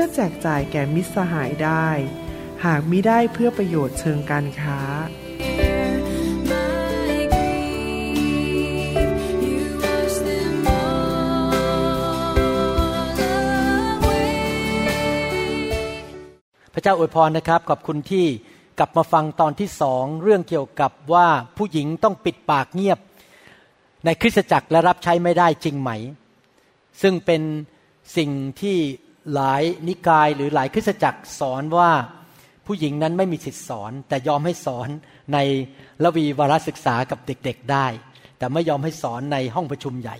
พื่อแจกจ่ายแก่มิตรสหายได้ หากมิได้เพื่อประโยชน์เชิงการค้า พระเจ้าอวยพรนะครับ ขอบคุณที่กลับมาฟังตอนที่สองเรื่องเกี่ยวกับว่าผู้หญิงต้องปิดปากเงียบ ในคริสตจักรและรับใช้ไม่ได้จริงไหม ซึ่งเป็นสิ่งที่ หลายนิกายหรือหลายคริสตจักรสอนว่าผู้หญิงนั้นไม่มีสิทธิสอน แต่ยอมให้สอนในละวีวารศึกษากับเด็กๆได้ แต่ไม่ยอมให้สอนในห้องประชุมใหญ่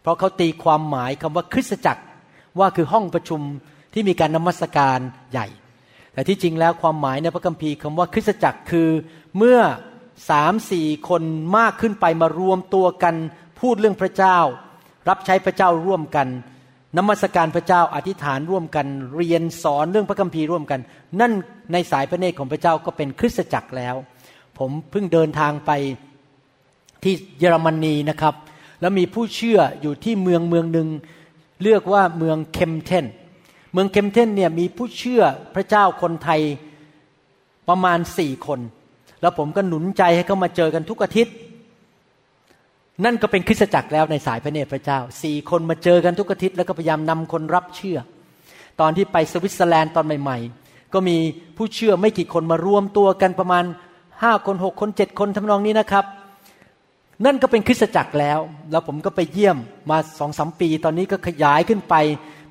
เพราะเขาตีความหมายคำว่าคริสตจักรว่าคือห้องประชุมที่มีการนมัสการใหญ่ แต่ที่จริงแล้วความหมายในพระคัมภีร์คำว่าคริสตจักรคือเมื่อสามสี่คนมากขึ้นไปมารวมตัวกันพูดเรื่องพระเจ้า รับใช้พระเจ้าร่วมกัน นมัสการพระเจ้าอธิษฐานร่วมกัน เรียนสอนเรื่องพระคัมภีร์ร่วมกัน นั่นในสายพระเนตรของพระเจ้าก็เป็นคริสตจักรแล้ว ผมเพิ่งเดินทางไปที่เยอรมนีนะครับ แล้วมีผู้เชื่ออยู่ที่เมืองเมืองหนึ่งเรียกว่าเมืองเคมเทนเมืองเคมเทนเนี่ยมีผู้เชื่อพระเจ้าคนไทยประมาณสี่คน แล้วผมก็หนุนใจให้เขามาเจอกันทุกอาทิตย์ นั่นก็เป็นคริสตจักรแล้วในสายพระเนตรพระเจ้าสี่คนมาเจอกันทุกอาทิตย์แล้วก็พยายามนำคนรับเชื่อ ตอนที่ไปสวิตเซอร์แลนด์ตอนใหม่ ๆ ก็มีผู้เชื่อไม่กี่คนมารวมตัวกันประมาณห้าคนหกคนเจ็ดคนทำนองนี้นะครับ นั่นก็เป็นคริสตจักรแล้ว แล้วผมก็ไปเยี่ยมมาสองสมปี ตอนนี้ก็ขยายขึ้นไป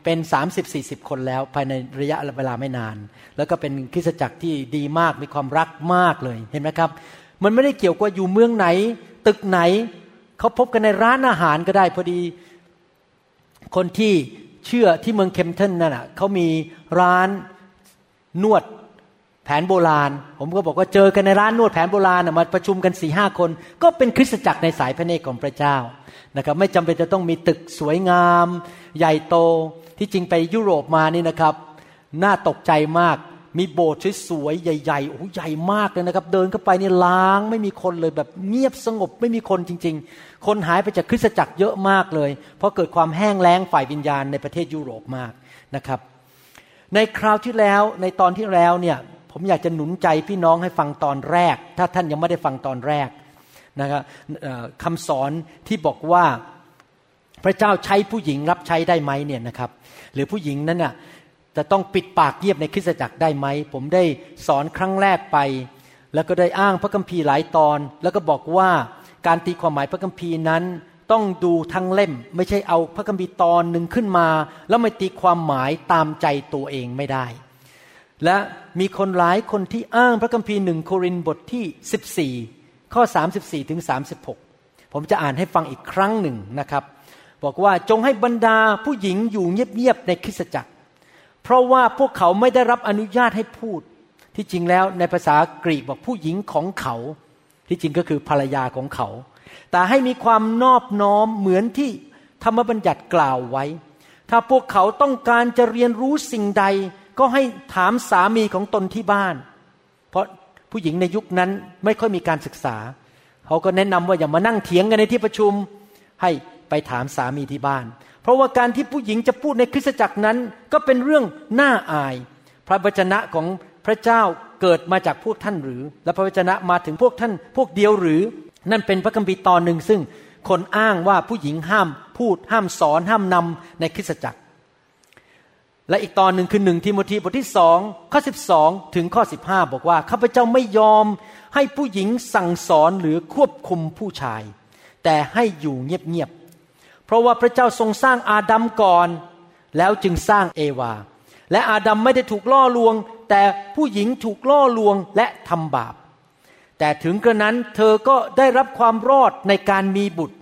เป็น 30-40 คนแล้วภายในระยะเวลาไม่นาน แล้วก็เป็นคริสตจักรที่ดีมากมีความรักมากเลยเห็นไหมครับ มันไม่ได้เกี่ยวกับอยู่เมืองไหน ตึกไหน เขาพบกันในร้านอาหารก็ได้พอดี คนที่เชื่อที่เมืองเคมเทนนั่นอะเขามีร้านนวดแผนโบราณ ผมก็บอกว่าเจอกันในร้านนวดแผนโบราณมาประชุมกันสี่ห้าคน ก็เป็นคริสตจักรในสายพระเนตรของพระเจ้านะครับไม่จำเป็นจะต้องมีตึกสวยงาม ใหญ่โตที่จริงไปยุโรปมานี่นะครับ น่าตกใจมาก มีโบสถ์สวยๆใหญ่ๆโอ้ใหญ่มากเลยนะครับ เดินเข้าไปนี่ล้างไม่มีคนเลยแบบเงียบสงบไม่มีคนจริง ๆ คนหายไปจากคริสตจักรเยอะมากเลย เพราะเกิดความแห้งแล้งฝ่ายวิญญาณในประเทศยุโรปมากนะครับ ในคราวที่แล้วในตอนที่แล้วเนี่ยผมอยากจะหนุนใจพี่น้องให้ฟังตอนแรก ถ้าท่านยังไม่ได้ฟังตอนแรกนะครับคำสอนที่บอกว่าพระเจ้าใช้ผู้หญิงรับใช้ได้ไหมเนี่ยนะครับ หรือผู้หญิงนั้นน่ะ จะต้องปิดปากเงียบในคริสตจักรได้ไหม ผมได้สอนครั้งแรกไป แล้วก็ได้อ้างพระคัมภีร์หลายตอน แล้วก็บอกว่าการตีความหมายพระคัมภีร์นั้น ต้องดูทั้งเล่ม ไม่ใช่เอาพระคัมภีร์ตอนหนึ่งขึ้นมา แล้วไม่ตีความหมายตามใจตัวเองไม่ได้ และมีคนหลายคนที่อ้างพระคัมภีร์หนึ่งโครินบทที่ 14 ข้อ 34ถึง36 ผมจะอ่านให้ฟังอีกครั้งหนึ่งนะครับ บอกว่าจงให้บรรดาผู้หญิงอยู่เงียบๆในคริสตจักร เพราะว่าพวกเขาไม่ได้รับอนุญาตให้พูด ที่จริงแล้วในภาษากรีกบอกผู้หญิงของเขา ที่จริงก็คือภรรยาของเขา แต่ให้มีความนอบน้อมเหมือนที่ธรรมบัญญัติกล่าวไว้ ถ้าพวกเขาต้องการจะเรียนรู้สิ่งใด ก็ให้ถามสามีของตนที่บ้าน เพราะผู้หญิงในยุคนั้นไม่ค่อยมีการศึกษา เขาก็แนะนำว่าอย่ามานั่งเถียงกันในที่ประชุม ให้ไปถามสามีที่บ้าน เพราะว่าการที่ผู้หญิงจะพูดในคริสตจักรนั้น ก็เป็นเรื่องน่าอาย พระวจนะของพระเจ้าเกิดมาจากพวกท่านหรือ และพระวจนะมาถึงพวกท่านพวกเดียวหรือ นั่นเป็นพระคัมภีร์ตอนหนึ่งซึ่งคนอ้างว่าผู้หญิงห้ามพูดห้ามสอนห้ามนำในคริสตจักร และอีกตอนหนึ่งคือหนึ่งทิโมธีบทที่สองข้อสิบสองถึงข้อสิบห้าบอกว่าข้าพเจ้าไม่ยอมให้ผู้หญิงสั่งสอนหรือควบคุมผู้ชาย แต่ให้อยู่เงียบ เพราะว่าพระเจ้าทรงสร้างอาดัมก่อน แล้วจึงสร้างเอวา และอาดัมไม่ได้ถูกล่อลวง แต่ผู้หญิงถูกล่อลวงและทำบาป แต่ถึงกระนั้นเธอก็ได้รับความรอดในการมีบุตร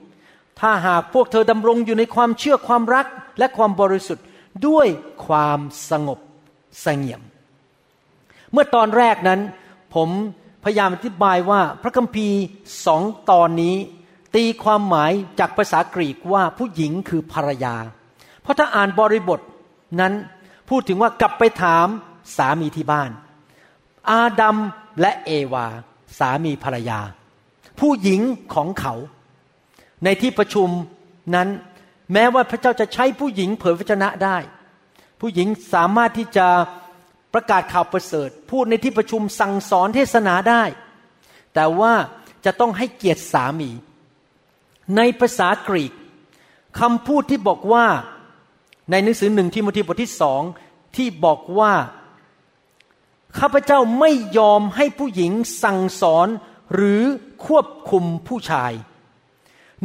ถ้าหากพวกเธอดำรงอยู่ในความเชื่อความรักและความบริสุทธิ์ด้วยความสงบสงี่ยม เมื่อตอนแรกนั้น ผมพยายามอธิบายว่าพระคัมภีร์สองตอนนี้ ตีความหมายจากภาษากรีกว่าผู้หญิงคือภรรยา เพราะถ้าอ่านบริบทนั้นพูดถึงว่ากลับไปถามสามีที่บ้าน อาดัมและเอวา สามีภรรยา ผู้หญิงของเขา ในที่ประชุมนั้น แม้ว่าพระเจ้าจะใช้ผู้หญิงเผยพระชนะได้ ผู้หญิงสามารถที่จะประกาศข่าวประเสริฐ พูดในที่ประชุมสั่งสอนเทศนาได้ แต่ว่าจะต้องให้เกียรติสามี ในภาษากรีกคำพูดที่บอกว่าในหนังสือหนึ่งที่มธีบทที่สองที่บอกว่า ข้าพเจ้าไม่ยอมให้ผู้หญิงสั่งสอนหรือควบคุมผู้ชาย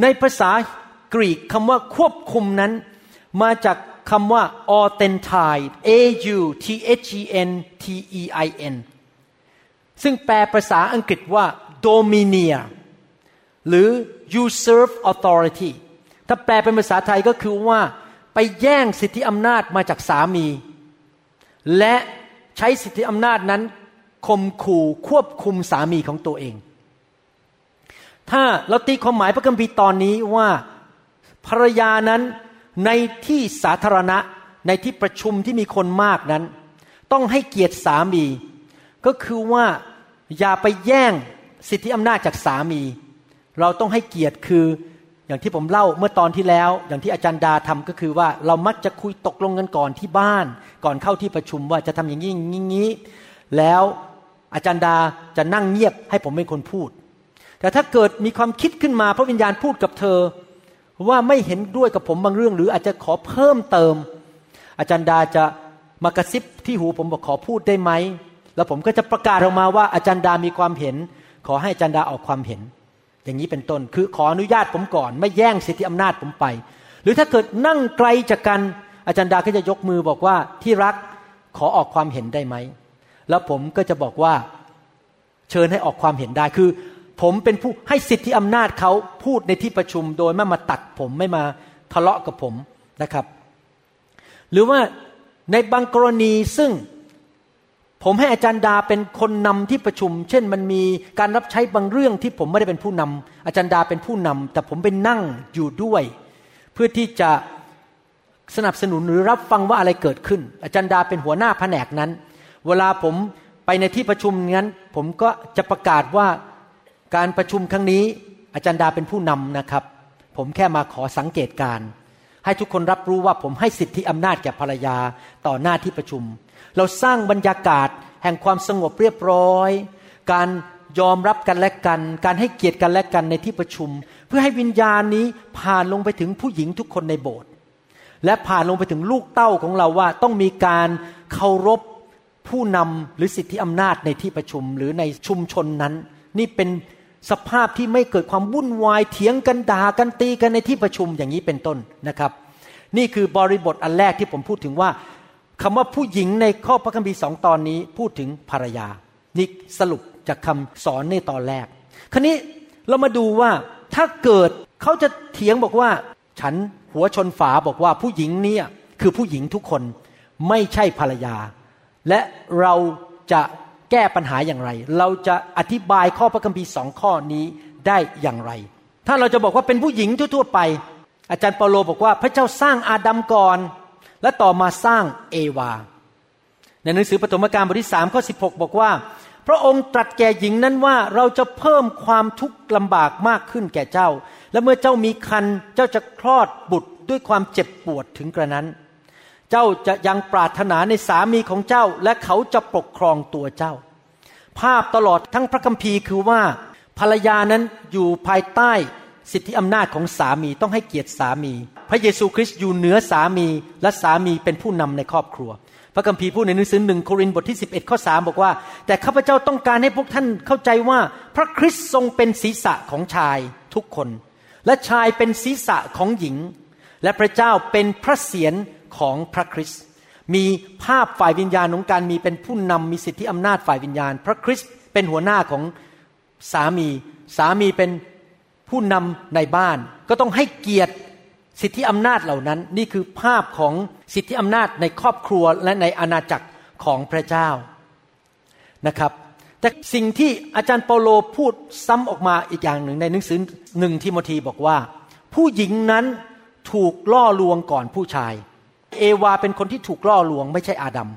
ในภาษากรีกคำว่าควบคุมนั้น มาจากคำว่า authentic a u t h e n t e i n ซึ่งแปลภาษาอังกฤษว่า domineer หรือ usurp authority ถ้าแปลเป็นภาษาไทยก็คือว่า ไปแย่งสิทธิอำนาจมาจากสามี และใช้สิทธิอำนาจนั้นข่มขู่ควบคุมสามีของตัวเอง ถ้าเราตีความหมายพระคัมภีร์ตอนนี้ว่าภรรยานั้นในที่สาธารณะในที่ประชุมที่มีคนมากนั้น ต้องให้เกียรติสามี ก็คือว่าอย่าไปแย่งสิทธิอำนาจจากสามี เราต้องให้เกียรติคืออย่างที่ผมเล่าเมื่อตอนที่แล้ว อย่างที่อาจารย์ดาทำก็คือว่าเรามักจะคุยตกลงกันก่อนที่บ้าน ก่อนเข้าที่ประชุมว่าจะทำอย่างนี้อย่างนี้ แล้วอาจารย์ดาจะนั่งเงียบให้ผมเป็นคนพูด แต่ถ้าเกิดมีความคิดขึ้นมาพระวิญญาณพูดกับเธอ ว่าไม่เห็นด้วยกับผมบางเรื่อง หรืออาจจะขอเพิ่มเติม อาจารย์ดาจะมากระซิบที่หูผมบอกขอพูดได้ไหมแล้วผมก็จะประกาศออกมาว่าอาจารย์ดามีความเห็น ขอให้อาจารย์ดาออกความเห็น อย่างนี้เป็นต้น คือขออนุญาตผมก่อน ไม่แย่งสิทธิอำนาจผมไป หรือถ้าเกิดนั่งไกลจากกันอาจารย์ดาก็จะยกมือบอกว่าที่รักขอออกความเห็นได้ไหม แล้วผมก็จะบอกว่าเชิญให้ออกความเห็นได้คือ ผมเป็นผู้ให้สิทธิอำนาจเขาพูดในที่ประชุมโดยไม่มาตัดผมไม่มาทะเลาะกับผมนะครับ หรือว่าในบางกรณีซึ่ง ผมให้อาจารย์ดาเป็นคนนำที่ประชุม เช่นมันมีการรับใช้บางเรื่องที่ผมไม่ได้เป็นผู้นำอาจารย์ดาเป็นผู้นำแต่ผมเป็นนั่งอยู่ด้วย เพื่อที่จะสนับสนุนหรือรับฟังว่าอะไรเกิดขึ้น อาจารย์ดาเป็นหัวหน้าแผนกนั้น เวลาผมไปในที่ประชุมนั้น ผมก็จะประกาศว่าการประชุมครั้งนี้ อาจารย์ดาเป็นผู้นำนะครับ ผมแค่มาขอสังเกตการ ให้ทุกคนรับรู้ว่าผมให้สิทธิอำนาจแก่ภรรยาต่อหน้าที่ประชุม เราสร้างบรรยากาศแห่งความสงบเรียบร้อย การยอมรับกันและกัน การให้เกียรติกันและกันในที่ประชุม เพื่อให้วิญญาณนี้ผ่านลงไปถึงผู้หญิงทุกคนในโบสถ์และผ่านลงไปถึงลูกเต้าของเราว่าต้องมีการเคารพผู้นำหรือสิทธิอำนาจในที่ประชุมหรือในชุมชนนั้น นี่เป็นสภาพที่ไม่เกิดความวุ่นวายเถียงกันด่ากันตีกันในที่ประชุมอย่างนี้เป็นต้นนะครับ นี่คือบริบทอันแรกที่ผมพูดถึงว่า คำว่าผู้หญิงในข้อพระคัมภีร์สองตอนนี้พูดถึงภรรยา นี่สรุปจากคำสอนในตอนแรก คราวนี้เรามาดูว่าถ้าเกิดเขาจะเถียงบอกว่า ฉันหัวชนฝาบอกว่าผู้หญิงเนี่ยคือผู้หญิงทุกคนไม่ใช่ภรรยา และเราจะแก้ปัญหาอย่างไร เราจะอธิบายข้อพระคัมภีร์สองข้อนี้ได้อย่างไร ถ้าเราจะบอกว่าเป็นผู้หญิงทั่วๆไป อาจารย์เปาโลบอกว่าพระเจ้าสร้างอาดัมก่อน และต่อมาสร้างเอวา ในหนังสือปฐมกาลบทที่สามข้อสิบอกว่า พระองค์ตรัสแก่หญิงนั้นว่าเราจะเพิ่มความทุกข์ลำบากมากขึ้นแก่เจ้า และเมื่อเจ้ามีคันเจ้าจะคลอดบุตรด้วยความเจ็บปวดถึงกระนั้น เจ้าจะยังปรารถนาในสามีของเจ้า และเขาจะปกครองตัวเจ้า ภาพตลอดทั้งพระคัมภีร์คือว่า ภรรยานั้นอยู่ภายใต้สิทธิอำนาจของสามีต้องให้เกียรติสามี พระเยซูคริสต์อยู่เหนือสามีและสามีเป็นผู้นำในครอบครัว พระคัมภีร์พูดในหนังสือหนึ่งโครินธ์บทที่ 11 ข้อ 3 บอกว่า แต่ข้าพเจ้าต้องการให้พวกท่านเข้าใจว่าพระคริสต์ทรงเป็นศีรษะของชายทุกคน และชายเป็นศีรษะของหญิง และพระเจ้าเป็นพระเศียรของพระคริสต์มีภาพฝ่ายวิญญาณของการมีเป็นผู้นำมีสิทธิอำนาจฝ่ายวิญญาณ พระคริสต์เป็นหัวหน้าของสามี สามีเป็นผู้นำในบ้าน ก็ต้องให้เกียรติ สิทธิอำนาจเหล่านั้นนี่คือภาพของสิทธิอำนาจในครอบครัวและในอาณาจักรของพระเจ้านะครับแต่สิ่งที่อาจารย์เปาโลพูดซ้ำออกมาอีกอย่างหนึ่งในหนังสือหนึ่งทิโมธีบอกว่า ผู้หญิงนั้นถูกล่อลวงก่อนผู้ชาย เอวาเป็นคนที่ถูกล่อลวงไม่ใช่อาดัม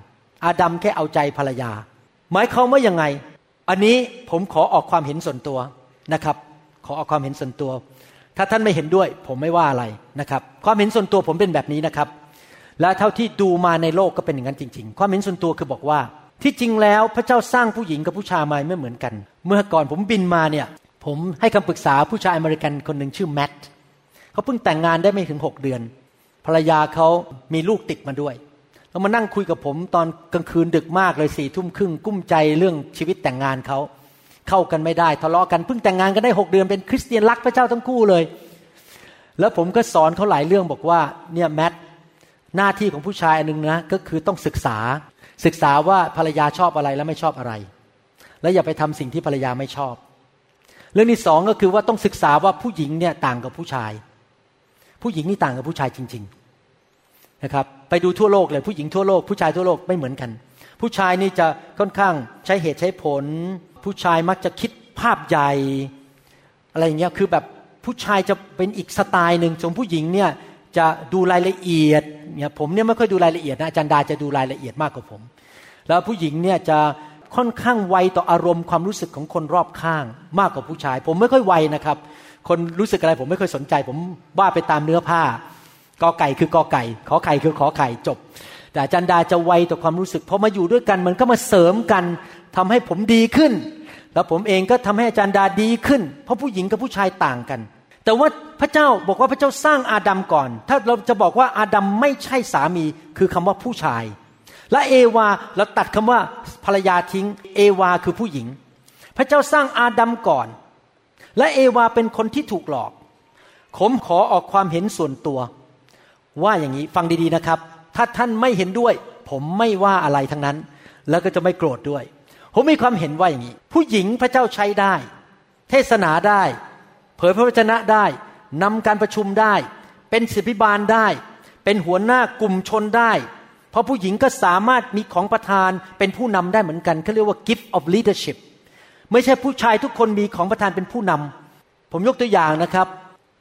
อาดัมแค่เอาใจภรรยา หมายความว่ายังไง อันนี้ผมขอออกความเห็นส่วนตัวนะครับ ขอออกความเห็นส่วนตัว ถ้าท่านไม่เห็นด้วย ผมไม่ว่าอะไรนะครับ ความเห็นส่วนตัวผมเป็นแบบนี้นะครับ และเท่าที่ดูมาในโลกก็เป็นอย่างนั้นจริง ๆ ความเห็นส่วนตัวคือบอกว่า ที่จริงแล้วพระเจ้าสร้างผู้หญิงกับผู้ชายมาไม่เหมือนกัน เมื่อก่อนผมบินมาเนี่ย ผมให้คำปรึกษาผู้ชายอเมริกันคนหนึ่งชื่อแมทเขาเพิ่งแต่งงานได้ไม่ถึงหกเดือน ภรรยาเขามีลูกติดมาด้วยแล้วมานั่งคุยกับผมตอนกลางคืนดึกมากเลยสี่ทุ่มครึ่งกุ้มใจเรื่องชีวิตแต่งงานเขา เข้ากันไม่ได้ทะเลาะกันเพิ่งแต่งงานกันได้หกเดือนเป็นคริสเตียนรักพระเจ้าทั้งคู่เลย แล้วผมก็สอนเขาหลายเรื่องบอกว่าเนี่ยแมทหน้าที่ของผู้ชายอันหนึ่งนะก็คือต้องศึกษาศึกษาว่าภรรยาชอบอะไรและไม่ชอบอะไร และอย่าไปทำสิ่งที่ภรรยาไม่ชอบ เรื่องที่สองก็คือว่าต้องศึกษาว่าผู้หญิงเนี่ยต่างกับผู้ชาย ผู้หญิงนี่ต่างกับผู้ชายจริง ๆนะครับไปดูทั่วโลกเลยผู้หญิงทั่วโลกผู้ชายทั่วโลกไม่เหมือนกัน ผู้ชายนี่จะค่อนข้างใช้เหตุใช้ผล ผู้ชายมักจะคิดภาพใหญ่อะไรเงี้ยคือแบบผู้ชายจะเป็นอีกสไตล์หนึ่งส่วนผู้หญิงเนี่ยจะดูรายละเอียดเนี่ยผมเนี่ยไม่ค่อยดูรายละเอียดนะอาจารย์ดาจะดูรายละเอียดมากกว่าผม แล้วผู้หญิงเนี่ยจะค่อนข้างไวต่ออารมณ์ความรู้สึกของคนรอบข้าง มากกว่าผู้ชาย ผมไม่ค่อยไวนะครับ คนรู้สึกอะไรผมไม่ค่อยสนใจ ผมบ้าไปตามเนื้อผ้ากอไก่คือกอไก่ ขอไข่คือขอไข่จบ แต่อาจารย์ดาจะไวต่อความรู้สึกพอมาอยู่ด้วยกัน มันก็มาเสริมกันทำให้ผมดีขึ้น แล้วผมเองก็ทำให้อาจารย์ดาดีขึ้น เพราะผู้หญิงกับผู้ชายต่างกัน แต่ว่าพระเจ้าบอกว่าพระเจ้าสร้างอาดัมก่อน ถ้าเราจะบอกว่าอาดัมไม่ใช่สามีคือคำว่าผู้ชาย และเอวาเราตัดคำว่าภรรยาทิ้ง เอวาคือผู้หญิง พระเจ้าสร้างอาดัมก่อน และเอวาเป็นคนที่ถูกหลอกผมขอออกความเห็นส่วนตัว ว่าอย่างนี้ฟังดีๆนะครับ ถ้าท่านไม่เห็นด้วย ผมไม่ว่าอะไรทั้งนั้น แล้วก็จะไม่โกรธด้วย ผมมีความเห็นว่าอย่างนี้ ผู้หญิงพระเจ้าใช้ได้ เทศนาได้ เผยพระวจนะได้นำการประชุมได้ เป็นศิบิบาลได้ เป็นหัวหน้ากลุ่มชนได้ เพราะผู้หญิงก็สามารถมีของประทานเป็นผู้นำได้เหมือนกันเขาเรียกว่า gift of leadership ไม่ใช่ผู้ชายทุกคนมีของประทานเป็นผู้นำผมยกตัวอย่างนะครับ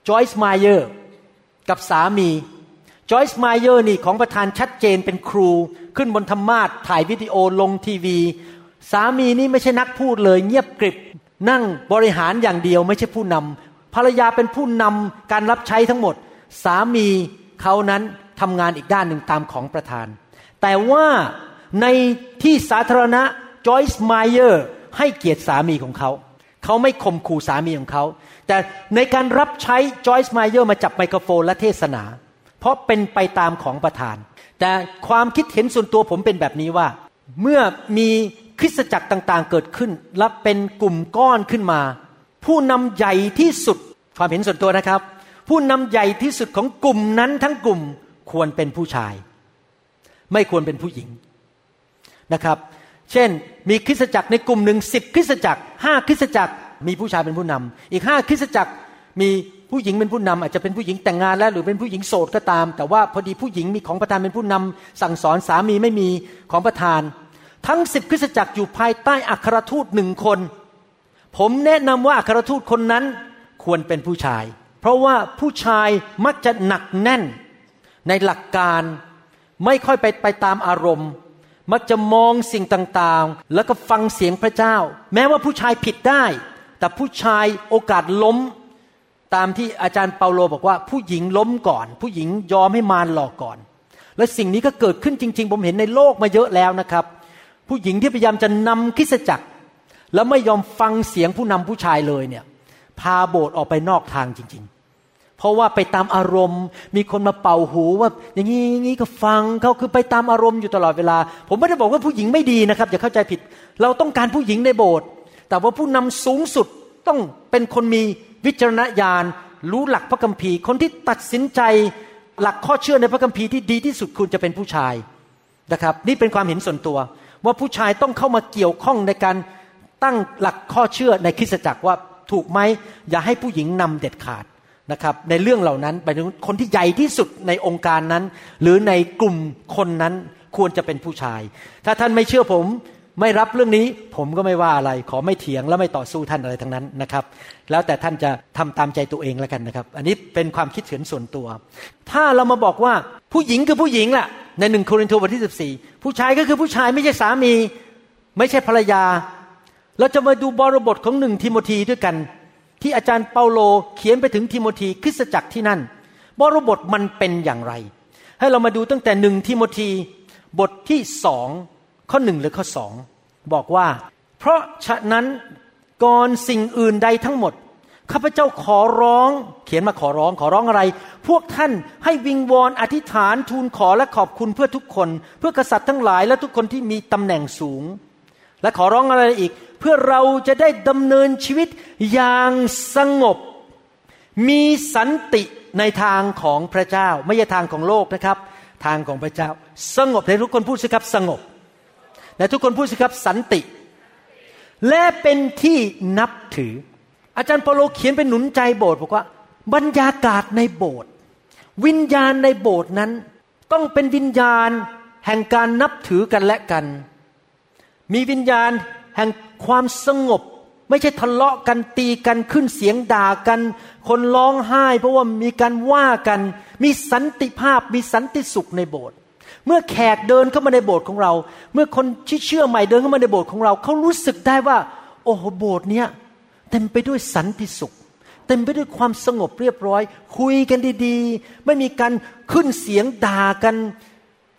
จอยส์มายเออร์กับสามี จอยส์มายเออร์นี่ของประทานชัดเจนเป็นครู ขึ้นบนธรรมาสน์ถ่ายวิดีโอลงทีวี สามีนี่ไม่ใช่นักพูดเลย เงียบกริบนั่งบริหารอย่างเดียวไม่ใช่ผู้นำภรรยาเป็นผู้นำการรับใช้ทั้งหมด สามีเขานั้นทำงานอีกด้านหนึ่งตามของประทาน แต่ว่าในที่สาธารณะจอยส์ไมเออร์ให้เกียรติสามีของเขา เขาไม่ข่มขู่สามีของเขา แต่ในการรับใช้จอยส์ไมเออร์มาจับไมโครโฟนและเทศนา เพราะเป็นไปตามของประทาน แต่ความคิดเห็นส่วนตัวผมเป็นแบบนี้ว่า เมื่อมีคริสตจักรต่างๆเกิดขึ้น และเป็นกลุ่มก้อนขึ้นมา ผู้นำใหญ่ที่สุดความเห็นส่วนตัวนะครับ ผู้นำใหญ่ที่สุดของกลุ่มนั้นทั้งกลุ่มควรเป็นผู้ชาย ไม่ควรเป็นผู้หญิงนะครับ เช่นมีคริสตจักรในกลุ่มหนึ่งสิบคริสตจักรห้าคริสตจักรมีผู้ชายเป็นผู้นำอีกห้าคริสตจักรมี ผู้หญิงเป็นผู้นำอาจจะเป็นผู้หญิงแต่งงานแล้วหรือเป็นผู้หญิงโสดก็ตาม แต่ว่าพอดีผู้หญิงมีของประธานเป็นผู้นำสั่งสอนสามีไม่มีของประธาน ทั้งสิบคริสตจักรอยู่ภายใต้อัครทูตหนึ่งคน ผมแนะนำว่าอัครทูตคนนั้นควรเป็นผู้ชาย เพราะว่าผู้ชายมักจะหนักแน่นในหลักการไม่ค่อยไปไปตามอารมณ์ มักจะมองสิ่งต่างๆ แล้วก็ฟังเสียงพระเจ้า แม้ว่าผู้ชายผิดได้ แต่ผู้ชายโอกาสล้ม ตามที่อาจารย์เปาโลบอกว่าผู้หญิงล้มก่อน ผู้หญิงยอมให้มารหลอกก่อน และสิ่งนี้ก็เกิดขึ้นจริง ๆ ผมเห็นในโลกมาเยอะแล้วนะครับ ผู้หญิงที่พยายามจะนำคริสจักร แล้วไม่ยอมฟังเสียงผู้นำผู้ชายเลยเนี่ย พาโบสถ์ออกไปนอกทางจริง ๆ เพราะว่าไปตามอารมณ์ มีคนมาเป่าหูว่า อย่างนี้อย่างนี้ก็ฟังเขาคือไปตามอารมณ์อยู่ตลอดเวลา ผมไม่ได้บอกว่าผู้หญิงไม่ดีนะครับอย่าเข้าใจผิด เราต้องการผู้หญิงในโบสถ์แต่ว่าผู้นำสูงสุดต้องเป็นคนมี วิจารณญาณรู้หลักพระคัมภีร์ คนที่ตัดสินใจหลักข้อเชื่อในพระคัมภีร์ที่ดีที่สุดคุณจะเป็นผู้ชายนะครับ นี่เป็นความเห็นส่วนตัว ว่าผู้ชายต้องเข้ามาเกี่ยวข้องในการตั้งหลักข้อเชื่อในคริสตจักรว่าถูกไหมอย่าให้ผู้หญิงนำเด็ดขาดนะครับในเรื่องเหล่านั้นไปถึงคนที่ใหญ่ที่สุดในองค์การนั้น หรือในกลุ่มคนนั้นควรจะเป็นผู้ชาย ถ้าท่านไม่เชื่อผม ไม่รับเรื่องนี้ผมก็ไม่ว่าอะไร ขอไม่เถียงและไม่ต่อสู้ท่านอะไรทั้งนั้นนะครับ แล้วแต่ท่านจะทำตามใจตัวเองแล้วกันนะครับ อันนี้เป็นความคิดเห็นส่วนตัว ถ้าเรามาบอกว่าผู้หญิงคือผู้หญิงแหละในหนึ่งโครินธ์บทที่สิบสี่ผู้ชายก็คือผู้ชายไม่ใช่สามี ไม่ใช่ภรรยา เราจะมาดูบริบทของหนึ่งทิโมธีด้วยกัน ที่อาจารย์เปาโลเขียนไปถึงทิโมธีคริสตจักรที่นั่น บริบทมันเป็นอย่างไร ให้เรามาดูตั้งแต่หนึ่งทิโมธีบทที่สอง ข้อหนึ่งหรือข้อสองบอกว่า เพราะฉะนั้นก่อนสิ่งอื่นใดทั้งหมดข้าพเจ้าขอร้อง เขียนมาขอร้องขอร้องอะไร พวกท่านให้วิงวอนอธิษฐานทูลขอและขอบคุณเพื่อทุกคน เพื่อกษัตริย์ทั้งหลายและทุกคนที่มีตำแหน่งสูง และขอร้องอะไรอีก เพื่อเราจะได้ดำเนินชีวิตอย่างสงบ มีสันติในทางของพระเจ้า ไม่ใช่ทางของโลกนะครับ ทางของพระเจ้า สงบในทุกคนพูดสิครับสงบ และทุกคนพูดสิครับสันติ และเป็นที่นับถือ อาจารย์เปโลเขียนเป็นหนุนใจโบสถ์บอกว่า บรรยากาศในโบสถ์วิญญาณในโบสถ์นั้น ต้องเป็นวิญญาณแห่งการนับถือกันและกัน มีวิญญาณแห่งความสงบ ไม่ใช่ทะเลาะกันตีกันขึ้นเสียงด่ากัน คนร้องไห้ เพราะว่ามีการว่ากัน มีสันติภาพมีสันติสุขในโบสถ์ เมื่อแขกเดินเข้ามาในโบสถ์ของเรา เมื่อคนที่เชื่อใหม่เดินเข้ามาในโบสถ์ของเรา เขารู้สึกได้ว่า โอ้โหโบสถ์เนี้ยเต็มไปด้วยสันติสุข เต็มไปด้วยความสงบเรียบร้อย คุยกันดีๆ ไม่มีการขึ้นเสียงด่ากัน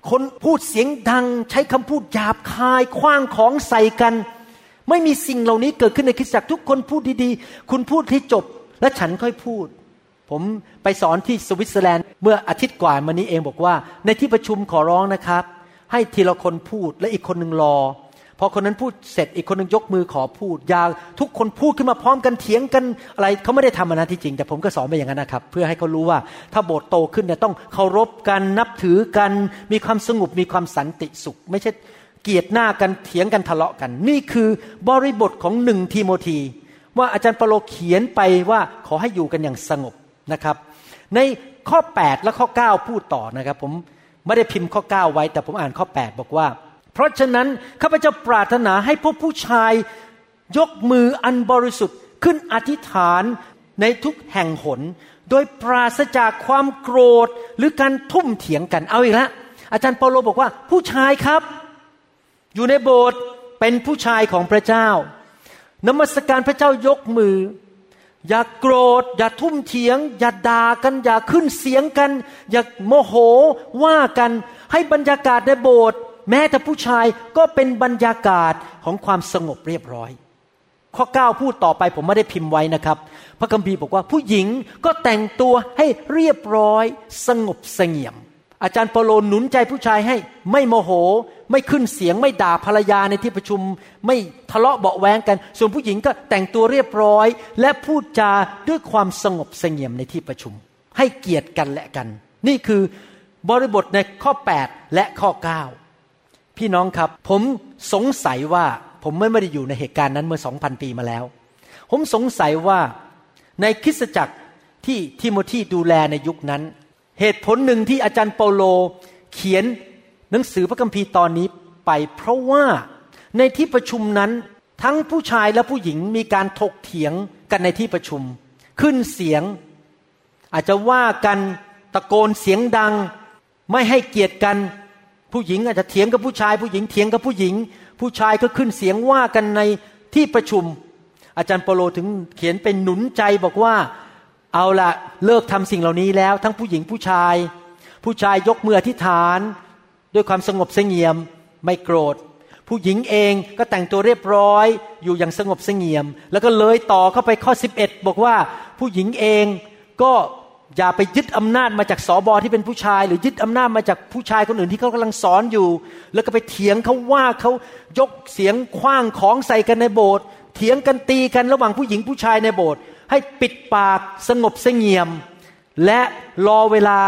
คนพูดเสียงดัง ใช้คำพูดหยาบคายคว้างของใส่กัน ไม่มีสิ่งเหล่านี้เกิดขึ้นในคริสตจักรทุกคนพูดดีๆ คุณพูดให้จบ และฉันค่อยพูด ผมไปสอนที่สวิตเซอร์แลนด์เมื่ออาทิตย์กว่ามานี้เองบอกว่า ในที่ประชุมขอร้องนะครับ ให้ทีละคนพูดและอีกคนหนึ่งรอ พอคนนั้นพูดเสร็จอีกคนหนึ่งยกมือขอพูดอย่าทุกคนพูดขึ้นมาพร้อมกันเถียงกันอะไรเขาไม่ได้ทำนะที่จริง แต่ผมก็สอนไปอย่างนั้นนะครับ เพื่อให้เขารู้ว่าถ้าโบสถ์โตขึ้นเนี่ยต้องเคารพกันนับถือกัน มีความสงบมีความสันติสุข ไม่ใช่เกียดหน้ากันเถียงกันทะเลาะกัน นี่คือบริบทของหนึ่งทีโมธีว่าอาจารย์เปโลเขียนไปว่าขอให้อยู่กันอย่างสงบ นะครับ ในข้อ 8 และข้อ 9 พูดต่อนะครับผมไม่ได้พิมพ์ข้อ 9 ไว้ แต่ผมอ่านข้อ 8 บอกว่า เพราะฉะนั้นข้าพเจ้าปรารถนาให้พวกผู้ชายยกมืออันบริสุทธิ์ขึ้นอธิษฐานในทุกแห่งหน โดยปราศจากความโกรธหรือการทุ่มเถียงกันเอาอีกแล้วอาจารย์เปาโลบอกว่าผู้ชายครับ อยู่ในโบสถ์เป็นผู้ชายของพระเจ้านมัสการพระเจ้ายกมือ อย่าโกรธ อย่าทุ่มเถียง อย่าด่ากัน อย่าขึ้นเสียงกัน อย่าโมโหว่ากัน ให้บรรยากาศในโบสถ์แม้แต่ผู้ชายก็เป็นบรรยากาศของความสงบเรียบร้อย ข้อ 9 พูดต่อไปผมไม่ได้พิมพ์ไว้นะครับ พระคัมภีร์บอกว่าผู้หญิงก็แต่งตัวให้เรียบร้อย สงบเสงี่ยม อาจารย์เปโลหนุนใจผู้ชายให้ไม่โมโห ไม่ขึ้นเสียงไม่ด่าภรรยาในที่ประชุม ไม่ทะเลาะเบาแวงกัน ส่วนผู้หญิงก็แต่งตัวเรียบร้อย และพูดจาด้วยความสงบเสงี่ยมในที่ประชุม ให้เกียรติกันและกัน นี่คือบริบทในข้อ 8 และข้อ 9 พี่น้องครับ ผมสงสัยว่าผมไม่ได้อยู่ในเหตุการณ์นั้นเมื่อสองพันปีมาแล้ว ผมสงสัยว่าในคริสตจักรที่ทิโมธีดูแลในยุคนั้น เหตุผลหนึ่งที่อาจารย์เปาโลเขียนหนังสือพระคัมภีร์ตอนนี้ไป เพราะว่าในที่ประชุมนั้นทั้งผู้ชายและผู้หญิงมีการถกเถียงกันในที่ประชุม ขึ้นเสียง อาจจะว่ากันตะโกนเสียงดัง ไม่ให้เกียรติกัน ผู้หญิงอาจจะเถียงกับผู้ชาย ผู้หญิงเถียงกับผู้หญิง ผู้ชายก็ขึ้นเสียงว่ากันในที่ประชุม อาจารย์เปโลถึงเขียนเป็นหนุนใจบอกว่า เอาละเลิกทำสิ่งเหล่านี้แล้ว ทั้งผู้หญิงผู้ชาย ผู้ชายยกมืออธิษฐาน ด้วยความสงบเสงี่ยม ไม่โกรธ ผู้หญิงเองก็แต่งตัวเรียบร้อย อยู่อย่างสงบเสงี่ยม แล้วก็เลยต่อเข้าไปข้อ 11 บอกว่า ผู้หญิงเองก็อย่าไปยึดอำนาจมาจากสอบอที่เป็นผู้ชาย หรือยึดอำนาจมาจากผู้ชายคนอื่นที่เขากำลังสอนอยู่ แล้วก็ไปเถียงเขาว่าเขายกเสียงคว้างของใส่กันในโบสถ์เถียงกันตีกันระหว่างผู้หญิงผู้ชายในโบสถ์ ให้ปิดปากสงบเสงี่ยม และรอเวลา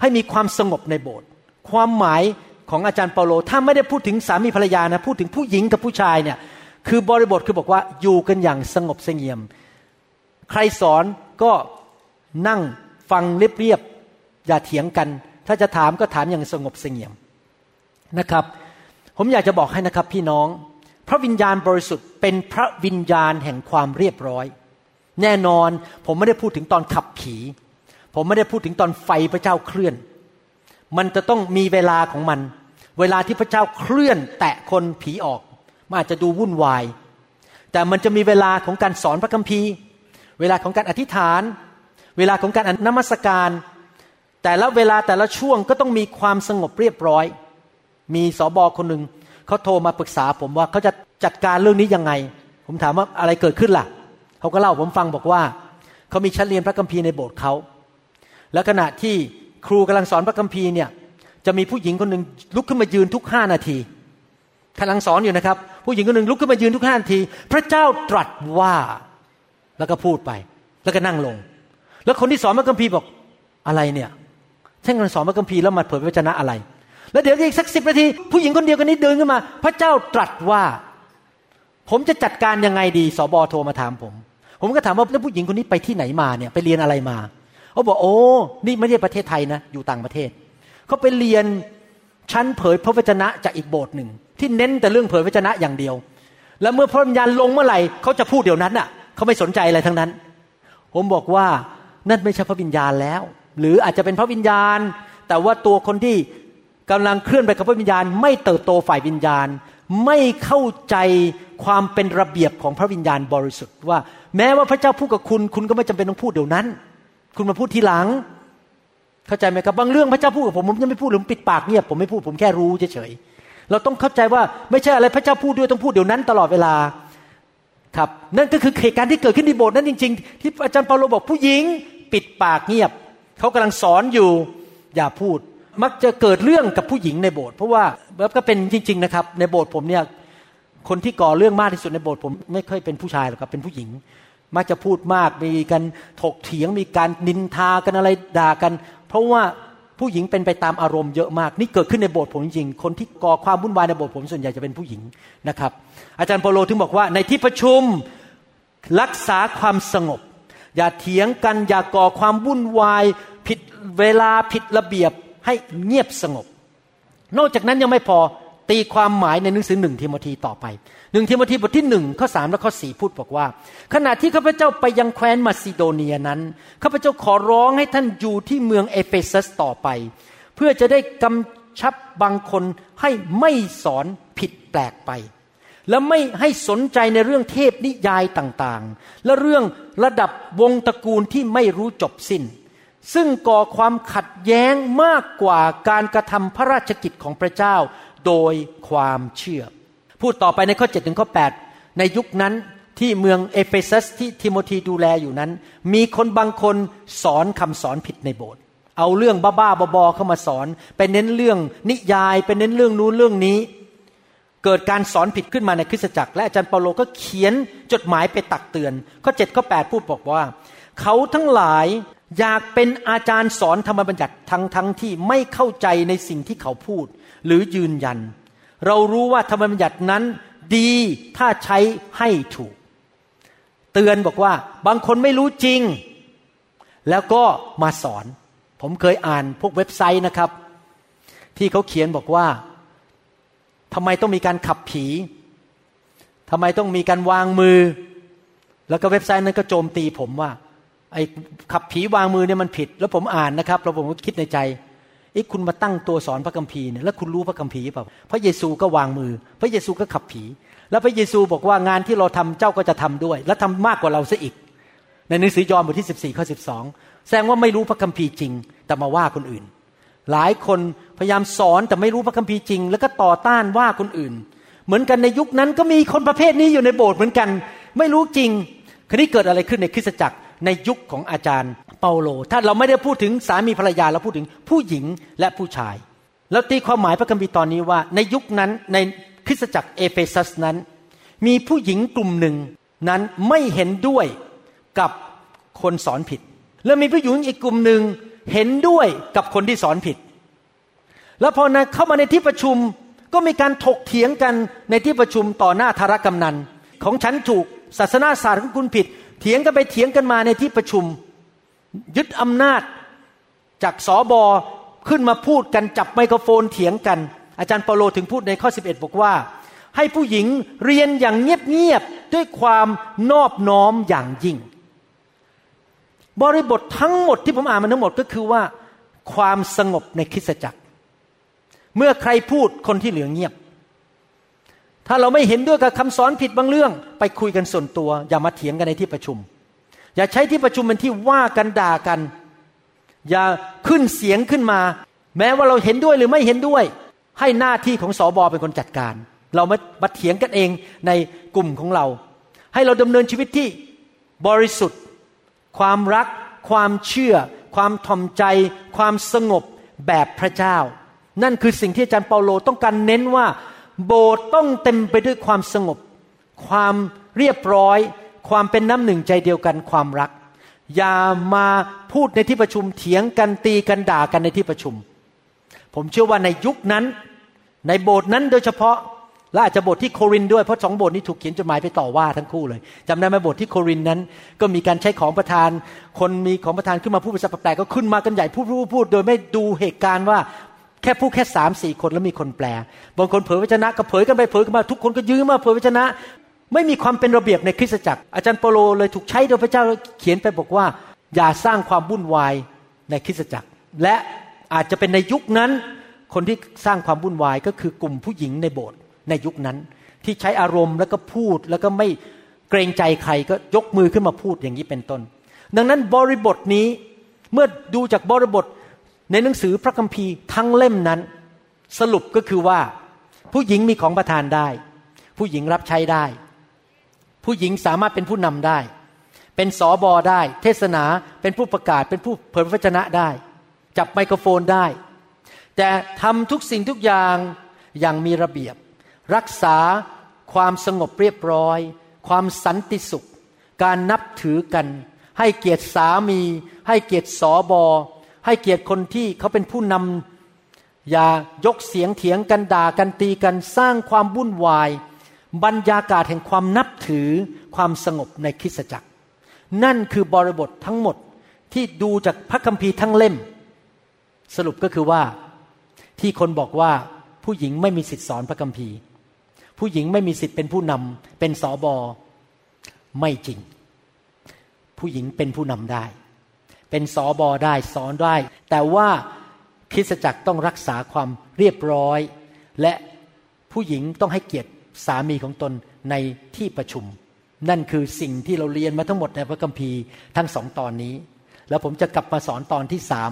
ให้มีความสงบในโบสถ์ความหมายของอาจารย์เปาโลถ้าไม่ได้พูดถึงสามีภรรยานะพูดถึงผู้หญิงกับผู้ชายเนี่ยคือบริบทคือบอกว่าอยู่กันอย่างสงบเสงี่ยม ใครสอนก็นั่งฟังเรียบๆอย่าเถียงกัน ถ้าจะถามก็ถามอย่างสงบเสงี่ยมนะครับ ผมอยากจะบอกให้นะครับพี่น้อง พระวิญญาณบริสุทธิ์เป็นพระวิญญาณแห่งความเรียบร้อย แน่นอนผมไม่ได้พูดถึงตอนขับผี ผมไม่ได้พูดถึงตอนไฟพระเจ้าเคลื่อน มันจะต้องมีเวลาของมัน เวลาที่พระเจ้าเคลื่อนแตะคนผีออกมันอาจจะดูวุ่นวาย แต่มันจะมีเวลาของการสอนพระคัมภีร์ เวลาของการอธิษฐาน เวลาของการอนมัสการ แต่ละเวลาแต่ละช่วงก็ต้องมีความสงบเรียบร้อย มีสอบอคนหนึ่งเขาโทรมาปรึกษาผมว่าเขาจะจัดการเรื่องนี้ยังไง ผมถามว่าอะไรเกิดขึ้นล่ะเขาก็เล่าผมฟังบอกว่าเขามีชั้นเรียนพระคัมภีร์ในโบสถ์เขาแล้วขณะที่ครูกำลังสอนพระคัมภีร์เนี่ยจะมีผู้หญิงคนหนึ่งลุกขึ้นมายืนทุกห้านาทีกำลังสอนอยู่นะครับ ผู้หญิงคนหนึ่งลุกขึ้นมายืนทุกห้านาที พระเจ้าตรัสว่าแล้วก็พูดไป แล้วก็นั่งลง แล้วคนที่สอนพระคัมภีร์บอกอะไรเนี่ยท่านกำลังสอนพระคัมภีร์แล้วมาเผยพระชนะอะไร แล้วเดี๋ยวอีกสักสิบนาที ผู้หญิงคนเดียวกันนี้เดินขึ้นมา พระเจ้าตรัสว่า ผมจะจัดการยังไงดีสอบอโทรมาถามผม ผมก็ถามว่าแล้วผู้หญิงคนนี้ไปที่ไหนมาเนี่ยไปเรียนอะไรมาเขาบอกโอ้นี่ไม่ใช่ประเทศไทยนะอยู่ต่างประเทศเขาไปเรียนชั้นเผยพระวจนะจากอีกโบสถ์หนึ่งที่เน้นแต่เรื่องเผยพระชนะอย่างเดียว แล้วเมื่อพระวิญญาณลงเมื่อไหร่เขาจะพูดเดี๋ยวนั้นน่ะเขาไม่สนใจอะไรทั้งนั้น ผมบอกว่านั่นไม่ใช่พระวิญญาณแล้ว หรืออาจจะเป็นพระวิญญาณ แต่ว่าตัวคนที่กำลังเคลื่อนไปกับพระวิญญาณ ไม่เติบโตฝ่ายวิญญาณ ไม่เข้าใจความเป็นระเบียบของพระวิญญาณบริสุทธิ์ว่า แม้ว่าพระเจ้าพูดกับคุณ คุณก็ไม่จำเป็นต้องพูดเดี๋ยวนั้น คุณมาพูดทีหลัง เข้าใจไหมครับบางเรื่องพระเจ้าพูดกับผมผมยังไม่พูดหรือปิดปากเงียบผมไม่พูดผมแค่รู้เฉยๆเราต้องเข้าใจว่าไม่ใช่อะไรพระเจ้าพูดด้วยต้องพูดเดี๋ยวนั้นตลอดเวลาครับนั่นก็คือเหตุการณ์ที่เกิดขึ้นในโบสถ์นั้นจริง ๆ ที่อาจารย์เปาโลบอกผู้หญิง ปิดปากเงียบเขากำลังสอนอยู่อย่าพูด มักจะเกิดเรื่องกับผู้หญิงในโบสถ์เพราะว่าแล้วก็เป็นจริง ๆ นะครับ ในโบสถ์ผมเนี่ย คนที่ก่อเรื่องมากที่สุดในโบสถ์ผมไม่เคยเป็นผู้ชายหรอกครับเป็นผู้หญิง มักจะพูดมากมีการถกเถียงมีการนินทากันอะไรด่ากัน เพราะว่าผู้หญิงเป็นไปตามอารมณ์เยอะมาก นี่เกิดขึ้นในโบสถ์ผมจริงคนที่ก่อความวุ่นวายในโบสถ์ผมส่วนใหญ่จะเป็นผู้หญิงนะครับ อาจารย์โปโลถึงบอกว่าในที่ประชุมรักษาความสงบ อย่าเถียงกันอย่าก่อความวุ่นวาย ผิดเวลาผิดระเบียบให้เงียบสงบ นอกจากนั้นยังไม่พอ ตีความหมายในหนังสือหนึ่งทิโมธีต่อไปหนึ่งทิโมธีบทที่หนึ่งข้อสามและข้อสี่พูดบอกว่า ขณะที่ข้าพเจ้าไปยังแคว้นมาซิโดเนียนั้นข้าพเจ้าขอร้องให้ท่านอยู่ที่เมืองเอเฟซัสต่อไป เพื่อจะได้กำชับบางคนให้ไม่สอนผิดแปลกไป และไม่ให้สนใจในเรื่องเทพนิยายต่างๆ และเรื่องลำดับวงศ์ตระกูลที่ไม่รู้จบสิ้นซึ่งก่อความขัดแย้งมากกว่าการกระทำพระราชกิจของพระเจ้า โดยความเชื่อ พูดต่อไปในข้อ7ถึงข้อ 8 ในยุคนั้นที่เมืองเอเฟซัสที่ทิโมธีดูแลอยู่นั้น มีคนบางคนสอนคำสอนผิดในโบสถ์เอาเรื่องบ้าๆบอๆเข้ามาสอนไปเน้นเรื่องนิยายไปเน้นเรื่องนู้นเรื่องนี้ เกิดการสอนผิดขึ้นมาในคริสตจักร และอาจารย์เปาโลก็เขียนจดหมายไปตักเตือน ข้อ7ข้อ8พูดบอกว่า เขาทั้งหลายอยากเป็นอาจารย์สอนธรรมบัญญัติทั้งทั้งที่ไม่เข้าใจในสิ่งที่เขาพูด หรือยืนยัน เรารู้ว่าธรรมบัญญัตินั้นดีถ้าใช้ให้ถูก เตือนบอกว่าบางคนไม่รู้จริง แล้วก็มาสอน ผมเคยอ่านพวกเว็บไซต์นะครับ ที่เขาเขียนบอกว่าทำไมต้องมีการขับผีทำไมต้องมีการวางมือ แล้วก็เว็บไซต์นั้นก็โจมตีผมว่า ไอ้ขับผีวางมือเนี่ยมันผิด แล้วผมอ่านนะครับ แล้วผมก็คิดในใจ อ๊ะคุณมาตั้งตัวสอนพระคัมภีร์เนี่ยแล้วคุณรู้พระคัมภีร์เปล่าพระเยซูก็วางมือ พระเยซูก็ขับผี แล้วพระเยซูบอกว่างานที่เราทำเจ้าก็จะทำด้วย และทำมากกว่าเราซะอีก ในหนังสือยอห์นบทที่ 14ข้อ12แสดงว่าไม่รู้พระคัมภีร์จริง แต่มาว่าคนอื่น หลายคนพยายามสอนแต่ไม่รู้พระคัมภีร์จริง แล้วก็ต่อต้านว่าคนอื่น เหมือนกันในยุคนั้นก็มีคนประเภทนี้อยู่ในโบสถ์เหมือนกัน ไม่รู้จริง ครนี้เกิดอะไรขึ้นในคริสตจักร ในยุคของอาจารย์เปาโล ถ้าเราไม่ได้พูดถึงสามีภรรยาเราพูดถึงผู้หญิงและผู้ชาย แล้วตีความหมายพระคัมภีร์ตอนนี้ว่า ในยุคนั้นในคริสตจักรเอเฟซัสนั้น มีผู้หญิงกลุ่มหนึ่งนั้นไม่เห็นด้วยกับคนสอนผิด แล้วมีผู้หญิงอีกกลุ่มหนึ่งเห็นด้วยกับคนที่สอนผิด แล้วพอเข้ามาในที่ประชุมก็มีการถกเถียงกันในที่ประชุมต่อหน้าธารกำนัน ของฉันถูกศาสนาศาสตร์ของคุณผิด เถียงกันไปเถียงกันมาในที่ประชุม ยึดอำนาจจากสอบอขึ้นมาพูดกันจับไมโครโฟนเถียงกัน อาจารย์เปาโลถึงพูดในข้อ 11 บอกว่า ให้ผู้หญิงเรียนอย่างเงียบๆด้วยความนอบน้อมอย่างยิ่ง บริบททั้งหมดที่ผมอ่านมาทั้งหมดก็คือว่า ความสงบในคริสตจักร เมื่อใครพูดคนที่เหลือเงียบ ถ้าเราไม่เห็นด้วยกับคำสอนผิดบางเรื่อง ไปคุยกันส่วนตัว อย่ามาเถียงกันในที่ประชุม อย่าใช้ที่ประชุมเป็นที่ว่ากันด่ากัน อย่าขึ้นเสียงขึ้นมา แม้ว่าเราเห็นด้วยหรือไม่เห็นด้วย ให้หน้าที่ของสอบอเป็นคนจัดการ เรามามาเถียงกันเองในกลุ่มของเรา ให้เราดำเนินชีวิตที่บริสุทธิ์ ความรัก ความเชื่อ ความทอมใจ ความสงบแบบพระเจ้า นั่นคือสิ่งที่อาจารย์เปาโลต้องการเน้นว่า โบสถ์ต้องเต็มไปด้วยความสงบ ความเรียบร้อย ความเป็นน้ำหนึ่งใจเดียวกันความรัก อย่ามาพูดในที่ประชุมเถียงกันตีกันด่ากันในที่ประชุม ผมเชื่อว่าในยุคนั้น ในโบสถ์นั้นโดยเฉพาะและอาจจะโบสถ์ที่โครินด้วยเพราะสองโบสถ์นี้ถูกเขียนจดหมายไปต่อว่าทั้งคู่เลยจำได้ไหมโบสถ์ที่โครินนั้น ก็มีการใช้ของประทาน คนมีของประทานขึ้นมาพูดภาษาแปลกก็ขึ้นมากันใหญ่พูดพูดพูดโดยไม่ดูเหตุการณ์ว่า แค่พูดแค่สามสี่คนแล้วมีคนแปล บางคนเผยวจนะก็เผยกันไปเผยกันมาทุกคนก็ยื้อมาเผยวจนะ ไม่มีความเป็นระเบียบในคริสตจักร อาจารย์เปโลเลยถูกใช้โดยพระเจ้าเขียนไปบอกว่า อย่าสร้างความวุ่นวายในคริสตจักร และอาจจะเป็นในยุคนั้น คนที่สร้างความวุ่นวายก็คือกลุ่มผู้หญิงในโบสถ์ในยุคนั้น ที่ใช้อารมณ์แล้วก็พูดแล้วก็ไม่เกรงใจใครก็ยกมือขึ้นมาพูดอย่างนี้เป็นต้น ดังนั้นบริบทนี้เมื่อดูจากบริบท ในหนังสือพระคัมภีร์ทั้งเล่มนั้น สรุปก็คือว่า ผู้หญิงมีของประทานได้ ผู้หญิงรับใช้ได้ ผู้หญิงสามารถเป็นผู้นำได้ เป็นสอบอได้ เทศนาเป็นผู้ประกาศ เป็นผู้เผยพระวจนะได้ จับไมโครโฟนได้ แต่ทำทุกสิ่งทุกอย่างอย่างมีระเบียบ รักษาความสงบเรียบร้อย ความสันติสุข การนับถือกัน ให้เกียรติสามี ให้เกียรติสอบอ ให้เกียรติคนที่เขาเป็นผู้นำอย่ายกเสียงเถียงกันด่ากันตีกันสร้างความวุ่นวาย บรรยากาศแห่งความนับถือความสงบในคริสตจักร นั่นคือบริบททั้งหมดที่ดูจากพระคัมภีร์ทั้งเล่ม สรุปก็คือว่าที่คนบอกว่าผู้หญิงไม่มีสิทธิสอนพระคัมภีร์ ผู้หญิงไม่มีสิทธิ์เป็นผู้นำเป็นสอบอไม่จริง ผู้หญิงเป็นผู้นำได้ เป็นสอบอได้สอนได้ แต่ว่าคริสตจักรต้องรักษาความเรียบร้อย และผู้หญิงต้องให้เกียรติสามีของตนในที่ประชุม นั่นคือสิ่งที่เราเรียนมาทั้งหมดในพระคัมภีร์ทั้งสองตอนนี้ แล้วผมจะกลับมาสอนตอนที่สาม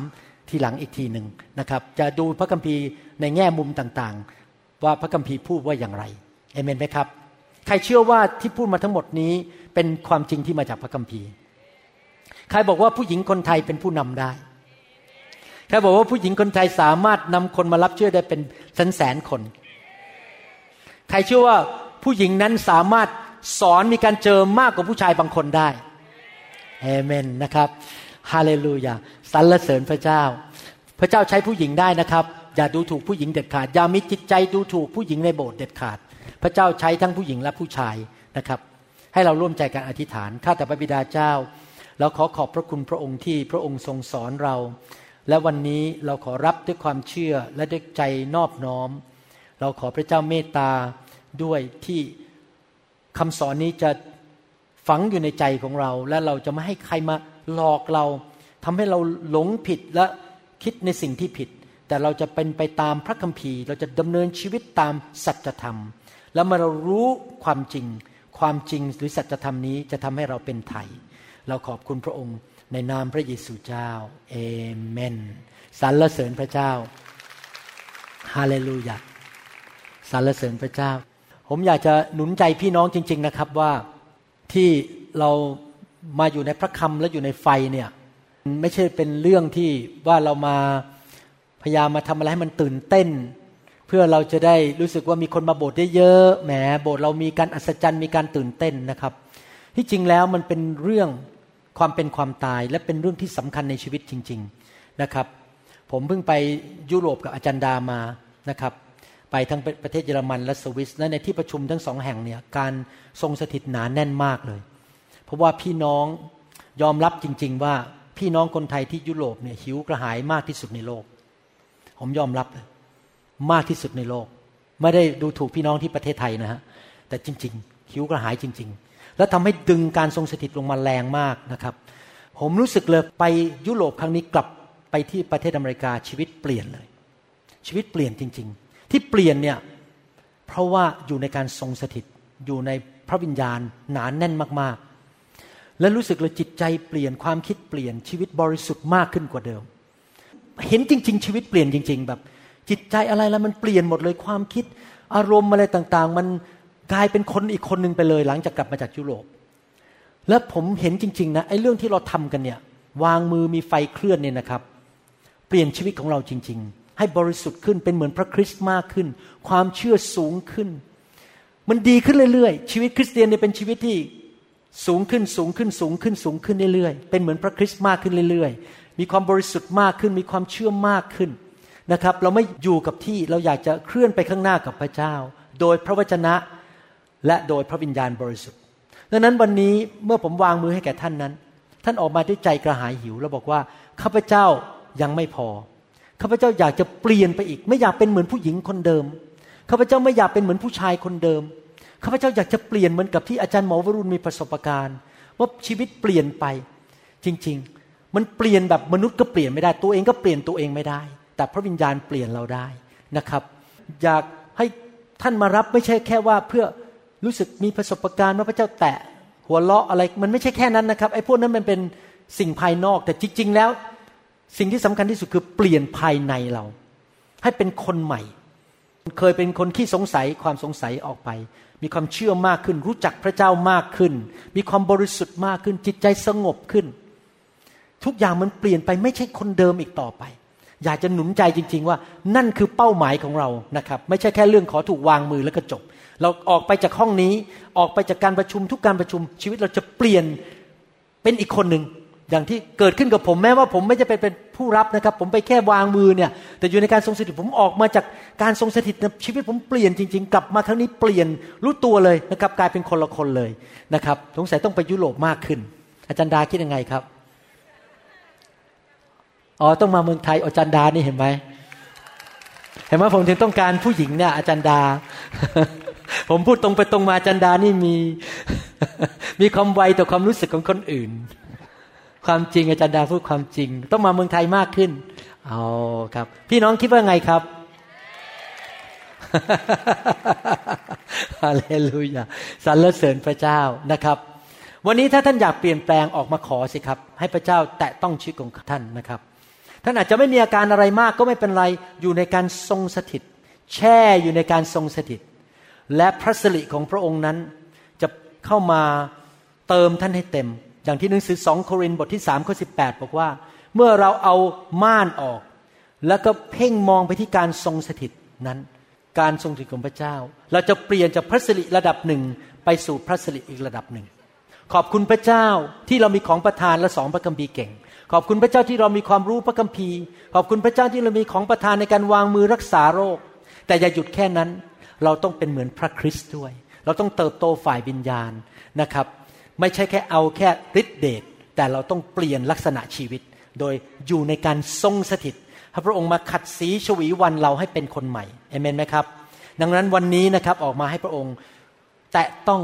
ทีหลังอีกทีหนึ่งนะครับ จะดูพระคัมภีร์ในแง่มุมต่างๆ ว่าพระคัมภีร์พูดว่าอย่างไรเอเมนไหมครับ ใครเชื่อว่าที่พูดมาทั้งหมดนี้เป็นความจริงที่มาจากพระคัมภีร์ ใครบอกว่าผู้หญิงคนไทยเป็นผู้นำได้ ใครบอกว่าผู้หญิงคนไทยสามารถนำคนมารับเชื่อได้เป็นแสนแสนคน ใครเชื่อว่าผู้หญิงนั้นสามารถสอนมีการเจอมากกว่าผู้ชายบางคนได้เอเมนนะครับฮาเลลูยาสรรเสริญพระเจ้า พระเจ้าใช้ผู้หญิงได้นะครับ อย่าดูถูกผู้หญิงเด็ดขาด อย่ามีจิตใจดูถูกผู้หญิงในโบสถ์เด็ดขาด พระเจ้าใช้ทั้งผู้หญิงและผู้ชายนะครับ ให้เราร่วมใจกันอธิษฐาน ข้าแต่พระบิดาเจ้า เราขอขอบพระคุณพระองค์ที่พระองค์ทรงสอนเรา และวันนี้เราขอรับด้วยความเชื่อและด้วยใจนอบน้อม เราขอพระเจ้าเมตตาด้วยที่คำสอนนี้จะฝังอยู่ในใจของเรา และเราจะไม่ให้ใครมาหลอกเราทำให้เราหลงผิดและคิดในสิ่งที่ผิด แต่เราจะเป็นไปตามพระคัมภีร์ เราจะดำเนินชีวิตตามสัจธรรม แล้วเมื่อเรารู้ความจริง ความจริงหรือสัจธรรมนี้จะทำให้เราเป็นไทย เราขอบคุณพระองค์ในนามพระเยซูเจ้าเอเมนสรรเสริญพระเจ้าฮาเลลูยาสรรเสริญพระเจ้า ผมอยากจะหนุนใจพี่น้องจริง ๆนะครับว่าที่เรามาอยู่ในพระคำและอยู่ในไฟเนี่ยไม่ใช่เป็นเรื่องที่ว่าเรามาพยายามมาทำอะไรให้มันตื่นเต้น เพื่อเราจะได้รู้สึกว่ามีคนมาโบสถ์เยอะๆแหมโบสถ์เรามีการอัศจรรย์มีการตื่นเต้นนะครับ ที่จริงแล้วมันเป็นเรื่อง ความเป็นความตายและเป็นเรื่องที่สำคัญในชีวิตจริง ๆนะครับ ผมเพิ่งไปยุโรปกับอาจารย์ดามานะครับ ไปทั้งประเทศเยอรมันและสวิสและในที่ประชุมทั้งสองแห่งเนี่ยการทรงสถิตหนานแน่นมากเลย เพราะว่าพี่น้องยอมรับจริง ๆ ว่าพี่น้องคนไทยที่ยุโรปเนี่ยหิวกระหายมากที่สุดในโลก ผมยอมรับเลยมากที่สุดในโลก ไม่ได้ดูถูกพี่น้องที่ประเทศไทยนะฮะแต่จริง ๆ หิวกระหายจริง ๆ แล้วทำให้ดึงการทรงสถิตลงมาแรงมากนะครับ ผมรู้สึกเลยไปยุโรปครั้งนี้กลับไปที่ประเทศอเมริกาชีวิตเปลี่ยนเลย ชีวิตเปลี่ยนจริง ๆ ที่เปลี่ยนเนี่ยเพราะว่าอยู่ในการทรงสถิตอยู่ในพระวิญญาณหนานแน่นมากๆ และรู้สึกเลยจิตใจเปลี่ยนความคิดเปลี่ยนชีวิตบริสุทธิ์มากขึ้นกว่าเดิม เห็นจริง ๆ ชีวิตเปลี่ยนจริง ๆ แบบ จิตใจอะไรแล้วมันเปลี่ยนหมดเลยความคิดอารมณ์อะไรต่าง ๆ มัน กลายเป็นคนอีกคนหนึ่งไปเลย หลังจากกลับมาจากยุโรป และผมเห็นจริง ๆ นะไอ้เรื่องที่เราทำกันเนี่ยวางมือมีไฟเคลื่อนเนี่ยนะครับ เปลี่ยนชีวิตของเราจริง ๆ ให้บริสุทธิ์ขึ้นเป็นเหมือนพระคริสต์มากขึ้น ความเชื่อสูงขึ้น มันดีขึ้นเรื่อยๆ ชีวิตคริสเตียนเนี่ยเป็นชีวิตที่สูงขึ้นสูงขึ้นสูงขึ้นสูงขึ้นเรื่อยๆ เป็นเหมือนพระคริสต์มากขึ้นเรื่อยๆ มีความบริสุทธิ์มากขึ้น มีความเชื่อมากขึ้นนะครับ เราไม่อยู่กับที่เราอยากจะเคลื่อนไปข้างหน้ากับพระเจ้า โดยพระวจนะ และโดยพระวิญญาณบริสุทธิ์ดังนั้นวันนี้เมื่อผมวางมือให้แก่ท่านนั้น ท่านออกมาด้วยใจกระหายหิว แล้วบอกว่าข้าพเจ้ายังไม่พอข้าพเจ้าอยากจะเปลี่ยนไปอีก ไม่อยากเป็นเหมือนผู้หญิงคนเดิมข้าพเจ้าไม่อยากเป็นเหมือนผู้ชายคนเดิมข้าพเจ้าอยากจะเปลี่ยนเหมือนกับที่อาจารย์หมอวรุณมีประสบการณ์ว่าชีวิตเปลี่ยนไป จริง ๆ มันเปลี่ยนแบบมนุษย์ก็เปลี่ยนไม่ได้ตัวเองก็เปลี่ยนตัวเองไม่ได้ แต่พระวิญญาณเปลี่ยนเราได้นะครับ อยากให้ท่านมารับไม่ใช่แค่ว่าเพื่อ รู้สึกมีประสบการณ์ว่าพระเจ้าแตะหัวเราะอะไรมันไม่ใช่แค่นั้นนะครับไอ้พวกนั้นมันเป็นสิ่งภายนอกแต่จริง ๆ แล้ว สิ่งที่สำคัญที่สุดคือเปลี่ยนภายในเรา ให้เป็นคนใหม่ เคยเป็นคนขี้สงสัยความสงสัยออกไป มีความเชื่อมากขึ้น รู้จักพระเจ้ามากขึ้น มีความบริสุทธิ์มากขึ้น จิตใจสงบขึ้น ทุกอย่างมันเปลี่ยนไปไม่ใช่คนเดิมอีกต่อไป อยากจะหนุนใจจริง ๆ ว่านั่นคือเป้าหมายของเรานะครับ ไม่ใช่แค่เรื่องขอถูกวางมือแล้วก็จบ เราออกไปจากห้องนี้ออกไปจากการประชุมทุกการประชุมชีวิตเราจะเปลี่ยนเป็นอีกคนหนึ่งอย่างที่เกิดขึ้นกับผมแม้ว่าผมไม่จะเป็นเป็นผู้รับนะครับ ผมไปแค่วางมือเนี่ย แต่อยู่ในการทรงสถิตผมออกมาจากการทรงสถิตชีวิตผมเปลี่ยนจริง ๆ กลับมาครั้งนี้เปลี่ยนรู้ตัวเลยนะครับ กลายเป็นคนละคนเลยนะครับสงสัยต้องไปยุโรปมากขึ้น อาจารย์ดาคิดยังไงครับ อ๋อต้องมาเมืองไทยอาจารย์ดานี่เห็นไหมเห็นไหมผมถึงต้องการผู้หญิงเนี่ยอาจารย์ดา ผมพูดตรงไปตรงมาอาจันดานี่มี มีความไวต่อความรู้สึกของคนอื่น ความจริงอาจารย์ดาพูดความจริง ต้องมาเมืองไทยมากขึ้นเอาครับ พี่น้องคิดว่าไงครับฮาเลลูยาสรรเสริญพระเจ้านะครับ วันนี้ถ้าท่านอยากเปลี่ยนแปลงออกมาขอสิครับ ให้พระเจ้าแตะต้องชีวิตของท่านนะครับ ท่านอาจจะไม่มีอาการอะไรมากก็ไม่เป็นไร อยู่ในการทรงสถิต แช่อยู่ในการทรงสถิต และพระสิริของพระองค์นั้น จะเข้ามาเติมท่านให้เต็ม อย่างที่หนังสือสองโครินธ์บทที่สามข้อสิบแปดบอกว่า เมื่อเราเอาม่านออก แล้วก็เพ่งมองไปที่การทรงสถิตนั้น การทรงสถิตของพระเจ้า เราจะเปลี่ยนจากพระสิริระดับหนึ่งไปสู่พระสิริอีกระดับหนึ่งขอบคุณพระเจ้าที่เรามีของประทานและสองพระคัมภีร์เก่ง ขอบคุณพระเจ้าที่เรามีความรู้พระคัมภีร์ ขอบคุณพระเจ้าที่เรามีของประทานในการวางมือรักษาโรค แต่อย่าหยุดแค่นั้น เราต้องเป็นเหมือนพระคริสต์ด้วย เราต้องเติบโตฝ่ายวิญญาณนะครับ ไม่ใช่แค่เอาแค่ฤทธิเดชแต่เราต้องเปลี่ยนลักษณะชีวิต โดยอยู่ในการทรงสถิตให้พระองค์มาขัดสีชวีวันเราให้เป็นคนใหม่เอเมนไหมครับ ดังนั้นวันนี้นะครับออกมาให้พระองค์แตะต้อง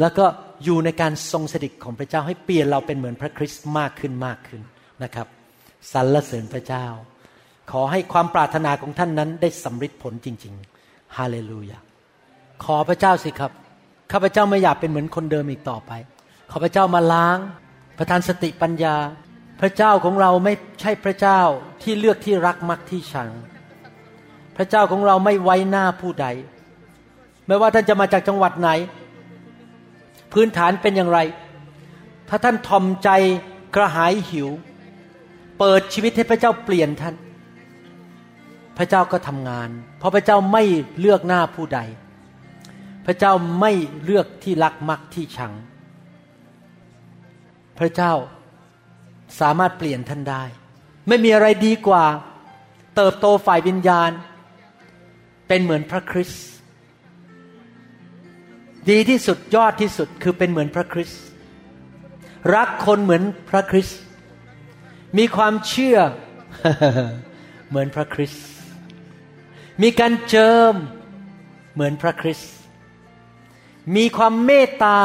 แล้วก็อยู่ในการทรงสถิตของพระเจ้าให้เปลี่ยนเราเป็นเหมือนพระคริสต์มากขึ้นมากขึ้นนะครับสรรเสริญพระเจ้า ขอให้ความปรารถนาของท่านนั้นได้สำเร็จผลจริง ๆ ฮาเลลูยาขอพระเจ้าสิครับข้าพเจ้าไม่อยากเป็นเหมือนคนเดิมอีกต่อไป ขอพระเจ้ามาล้าง ประทานสติปัญญา พระเจ้าของเราไม่ใช่พระเจ้าที่เลือกที่รักมักที่ชัง พระเจ้าของเราไม่ไว้หน้าผู้ใด ไม่ว่าท่านจะมาจากจังหวัดไหน พื้นฐานเป็นอย่างไร ถ้าท่านทอมใจกระหายหิว เปิดชีวิตให้พระเจ้าเปลี่ยนท่าน พระเจ้าก็ทำงาน เพราะพระเจ้าไม่เลือกหน้าผู้ใด พระเจ้าไม่เลือกที่รักมักที่ชัง พระเจ้าสามารถเปลี่ยนท่านได้ ไม่มีอะไรดีกว่า เติบโตฝ่ายวิญญาณ เป็นเหมือนพระคริสต์ ดีที่สุดยอดที่สุดคือเป็นเหมือนพระคริสต์รักคนเหมือนพระคริสต์มีความเชื่อเหมือนพระคริสต์มีการเจิมเหมือนพระคริสต์มีความเมตตา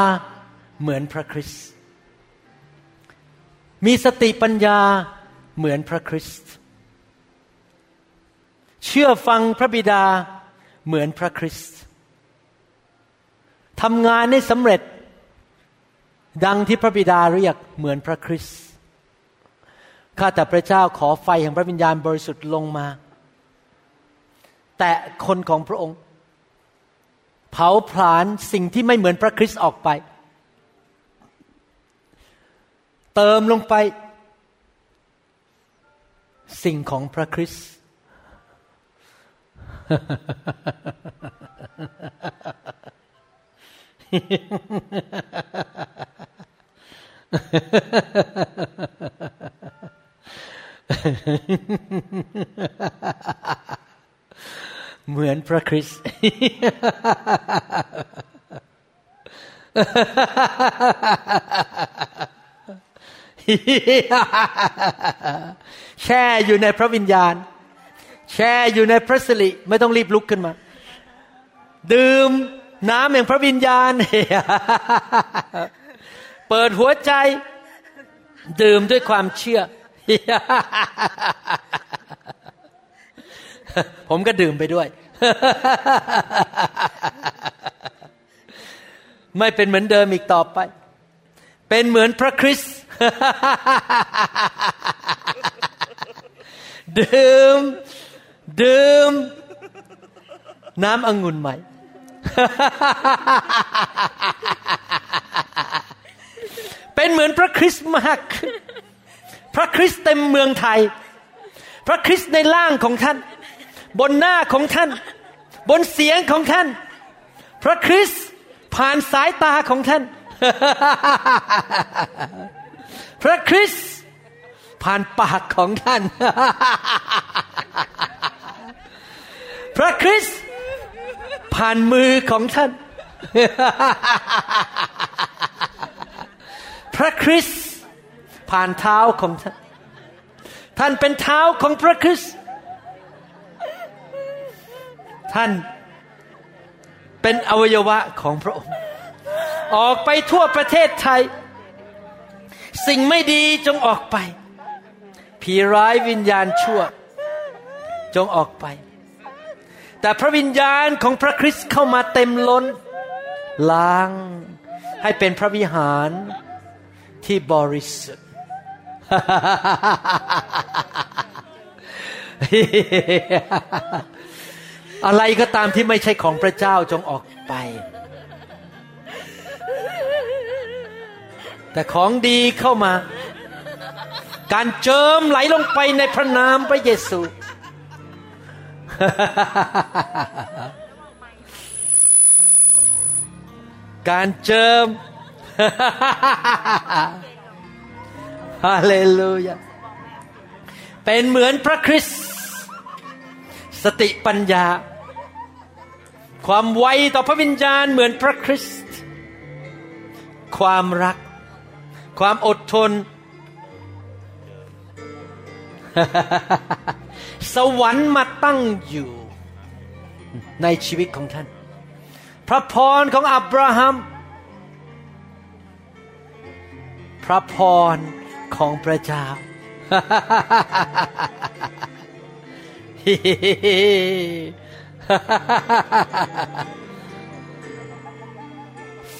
เหมือนพระคริสต์มีสติปัญญาเหมือนพระคริสต์เชื่อฟังพระบิดาเหมือนพระคริสต์ ทำงานให้สำเร็จ ดังที่พระบิดาเรียกเหมือนพระคริสต์ข้าแต่พระเจ้าขอไฟแห่งพระวิญญาณบริสุทธิ์ลงมา แต่คนของพระองค์ เผาผลาญสิ่งที่ไม่เหมือนพระคริสต์ออกไป เติมลงไป สิ่งของพระคริสต์ เหมือนพระคริสต์แช่อยู่ในพระวิญญาณ แช่อยู่ในพระสิริไม่ต้องรีบลุกขึ้นมา ดื่ม น้ำแห่งพระวิญญาณ เปิดหัวใจ ดื่มด้วยความเชื่อ ผมก็ดื่มไปด้วย ไม่เป็นเหมือนเดิมอีกต่อไป เป็นเหมือนพระคริสต์ดื่ม ดื่ม น้ำองุ่นใหม่ เป็นเหมือนพระคริสต์มาก พระคริสต์เต็มเมืองไทย พระคริสต์ในร่างของท่าน บนหน้าของท่าน บนเสียงของท่าน พระคริสต์ผ่านสายตาของท่าน พระคริสต์ผ่านปากของท่าน พระคริสต์ ผ่านมือของท่าน พระคริสต์ผ่านเท้าของท่าน ท่านเป็นเท้าของพระคริสต์ท่านเป็นอวัยวะของพระองค์ ออกไปทั่วประเทศไทย สิ่งไม่ดีจงออกไป ผีร้ายวิญญาณชั่ว จงออกไป แต่พระวิญญาณของพระคริสต์เข้ามาเต็มล้น ล้างให้เป็นพระวิหารที่บริสุทธิ์อะไรก็ตามที่ไม่ใช่ของพระเจ้าจงออกไป แต่ของดีเข้ามา การเจิมไหลลงไปในพระนามพระเยซู การเจิมฮาเลลูยาเป็นเหมือนพระคริสต์สติปัญญา ความไวต่อพระวิญญาณเหมือนพระคริสต์ความรัก ความอดทน สวรรค์มาตั้งอยู่ในชีวิตของท่าน พระพรของอับราฮัม พระพรของพระเจ้า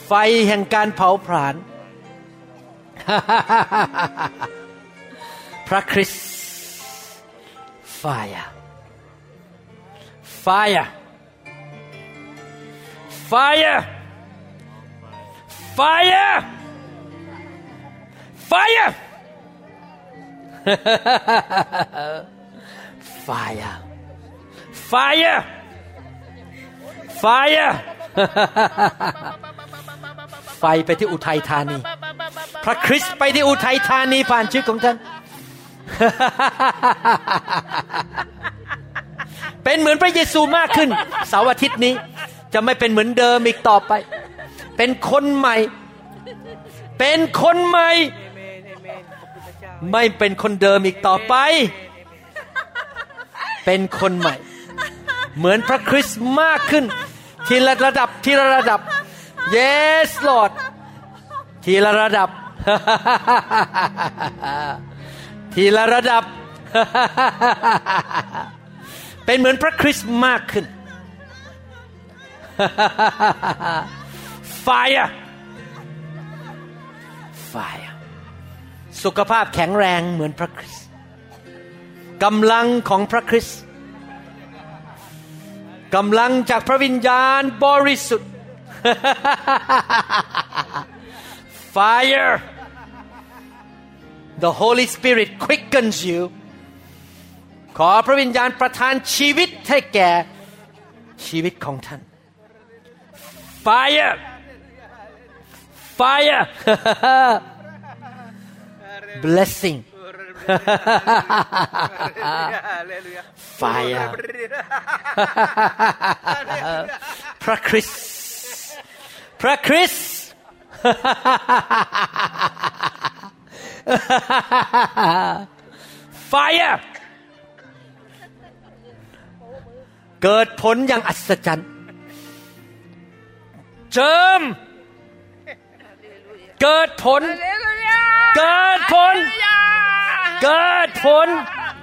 ไฟแห่งการเผาผลาญพระคริสต์ fire. Fire. Fire. Fire. Fire. fire. Fire. Fire. ไฟไปที่อุทัยธานี พระคริสต์ไปที่อุทัยธานีผ่านชีวิตของท่าน เป็นเหมือนพระเยซูมากขึ้นเสาร์อาทิตย์นี้จะไม่เป็นเหมือนเดิมอีกต่อไป เป็นคนใหม่ เป็นคนใหม่ ไม่เป็นคนเดิมอีกต่อไป เป็นคนใหม่ เหมือนพระคริสต์มากขึ้น ทีละระดับทีละระดับ yes Lord ทีละระดับ ทีละระดับ เป็นเหมือนพระคริสต์มากขึ้น fire fire สุขภาพแข็งแรงเหมือนพระคริสต์กำลังของพระคริสต์กำลังจากพระวิญญาณบริสุทธิ์ fire the Holy Spirit quickens you ขอพระวิญญาณประทานชีวิตให้แก่ชีวิตของท่าน fire fire blessing fire พระคริสต์พระคริสต์ fire เกิดผลอย่างอัศจรรย์ เจิม เกิดผล เกิดผล เกิดผล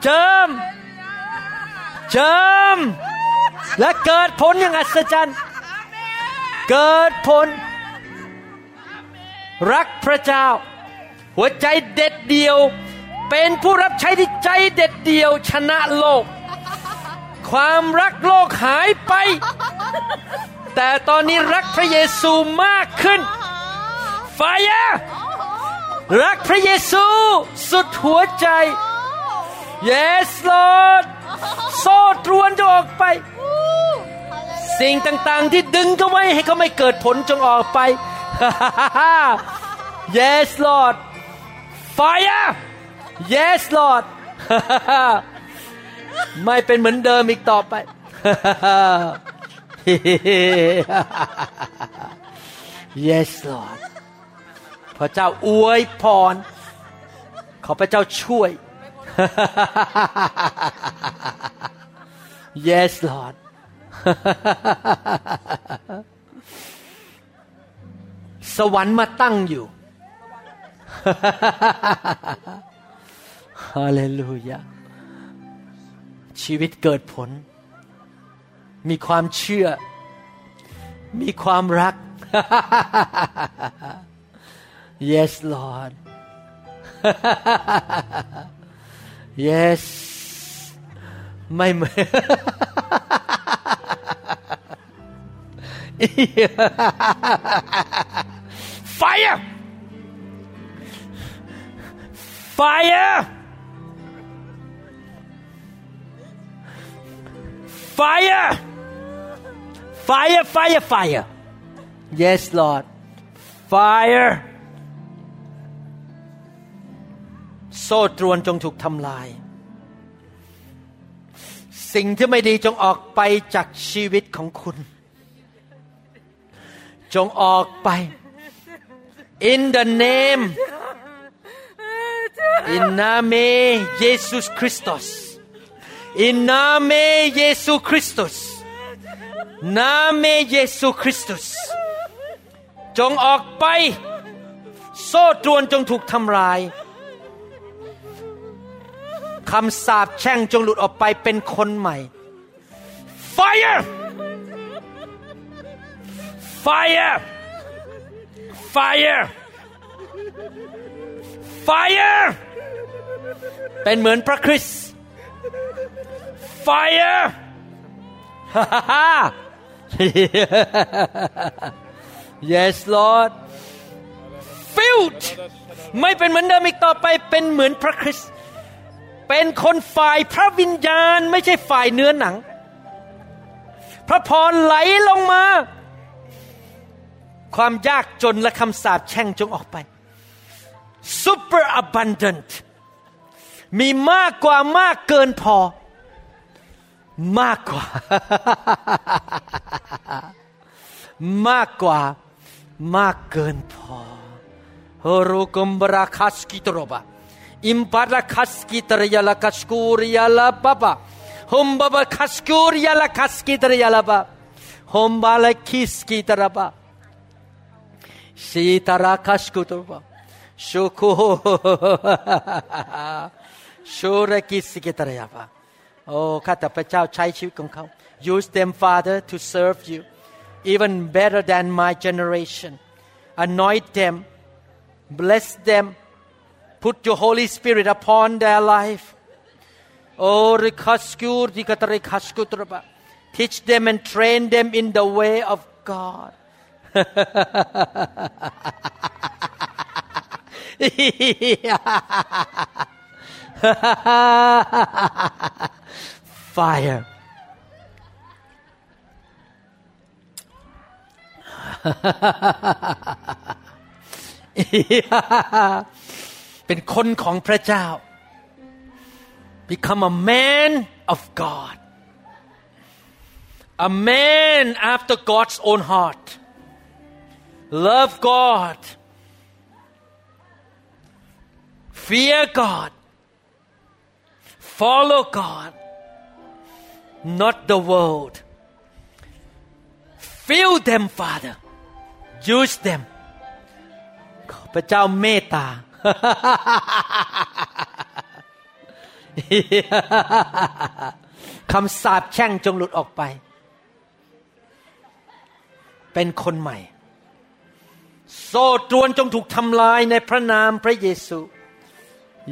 เจิม เจิม และเกิดผลอย่างอัศจรรย์ เกิดผล รักพระเจ้า หัวใจเด็ดเดียว เป็นผู้รับใช้ที่ใจเด็ดเดียว ชนะโลก ความรักโลกหายไป แต่ตอนนี้รักพระเยซูมากขึ้นไฟอะรักพระเยซูสุดหัวใจ Yes Lord โซ่ตรวนจะออกไป สิ่งต่างๆที่ดึงเขาไว้ให้เขาไม่เกิดผลจงออกไป Yes Lord Fire Yes Lord ไม่เป็นเหมือนเดิมอีกต่อไป yes Lord พระเจ้าอวยพร ขอพระเจ้าช่วย yes Lord สวรรค์มาตั้งอยู่ ฮาเลลูยาชีวิตเกิดผล มีความเชื่อ มีความรัก yes Lord yes ไม่เหมือน fire fire fire fire fire fire yes Lord fire โซ่ตรวนจงถูกทำลาย สิ่งที่ไม่ดีจงออกไปจากชีวิตของคุณ จงออกไป in the name in name Jesus Christus in name Jesus Christus name Jesus Christus จงออกไป โซ่ตรวนจงถูกทำลายคำสาปแช่งจงหลุดออกไปเป็นคนใหม่ fire fire fire fire เป็นเหมือนพระคริสต์ fire yes Lord filled ไม่เป็นเหมือนเดิมอีกต่อไปเป็นเหมือนพระคริสต์เป็นคนฝ่ายพระวิญญาณไม่ใช่ฝ่ายเนื้อหนัง พระพรไหลลงมา ความยากจนและคำสาปแช่งจงออกไป super abundant มีมากกว่ามากเกินพอ มากกว่า มากกว่ามากเกินพอโฮโรกมบราคัสกิตโรบะอิมปาราคัสกิตรยาลาคัสกูริยาลาปะปะฮมบะบะคัสกูริยาลาคัสกิตรยาลาปะฮมบาลาคิสกิตระบะสีตาราคัสกุตรบะ baba kaskur yala kaskitar yalaba hum bala kiskitaraba sitara kaskuturba shuku shura kiskitarayaba โอ้ข้าแต่พระเจ้าใช้ชีวิตของเขา use them Father to serve you even better than my generation anoint them bless them put your Holy Spirit upon their life oh rikaskur dikatarikaskutraba teach them and train them in the way of God fire เป็นคนของพระเจ้า become a man of God a man after God's own heart love God Fear God follow God not the world fill them Father use them ขอพระเจ้าเมตตา คำสาปแช่งจงหลุดออกไป เป็นคนใหม่ โซ่ตรวนจงถูกทำลายในพระนามพระเยซู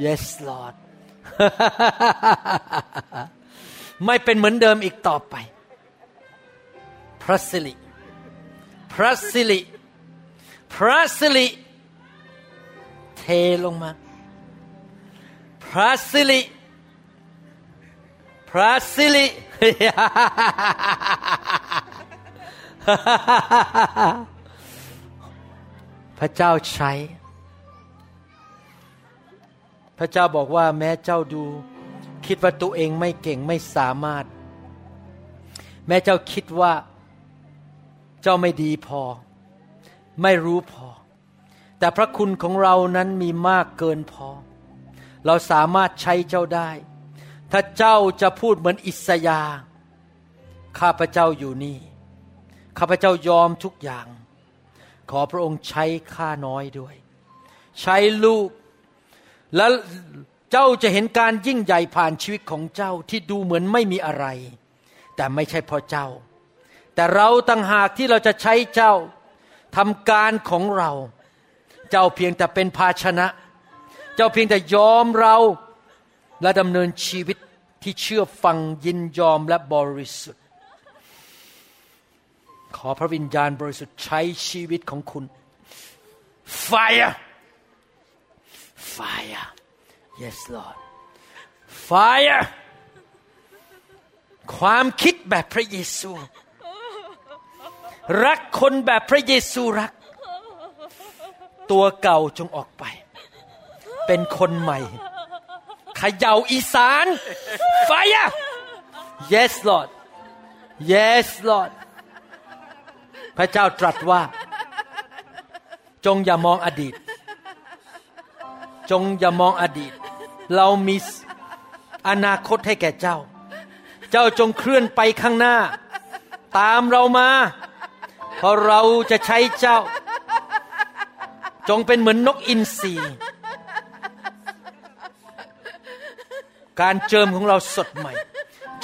yes Lord ไม่เป็นเหมือนเดิมอีกต่อไป พระสิริพระสิริพระสิริเทลงมา พระสิริพระสิริพระเจ้าใช้ พระเจ้าบอกว่าแม้เจ้าดู คิดว่าตัวเองไม่เก่งไม่สามารถ แม้เจ้าคิดว่าเจ้าไม่ดีพอ ไม่รู้พอ แต่พระคุณของเรานั้นมีมากเกินพอ เราสามารถใช้เจ้าได้ ถ้าเจ้าจะพูดเหมือนอิสยาข้าพระเจ้าอยู่นี่ ข้าพระเจ้ายอมทุกอย่าง ขอพระองค์ใช้ข้าน้อยด้วย ใช้ลูก แล้วเจ้าจะเห็นการยิ่งใหญ่ผ่านชีวิตของเจ้าที่ดูเหมือนไม่มีอะไร แต่ไม่ใช่เพราะเจ้า แต่เราต่างหากที่เราจะใช้เจ้าทำการของเรา เจ้าเพียงแต่เป็นภาชนะ เจ้าเพียงแต่ยอมเราและดำเนินชีวิตที่เชื่อฟังยินยอมและบริสุทธิ์ ขอพระวิญญาณบริสุทธิ์ใช้ชีวิตของคุณ fire fire yes Lord fire ความคิดแบบพระเยซู รักคนแบบพระเยซูรัก ตัวเก่าจงออกไป เป็นคนใหม่ขย่าอีสาน fire yes Lord yes Lord พระเจ้าตรัสว่า จงอย่ามองอดีต จงอย่ามองอดีต เรามีอนาคตให้แก่เจ้า เจ้าจงเคลื่อนไปข้างหน้า ตามเรามา เพราะเราจะใช้เจ้า จงเป็นเหมือนนกอินทรีการเจิมของเราสดใหม่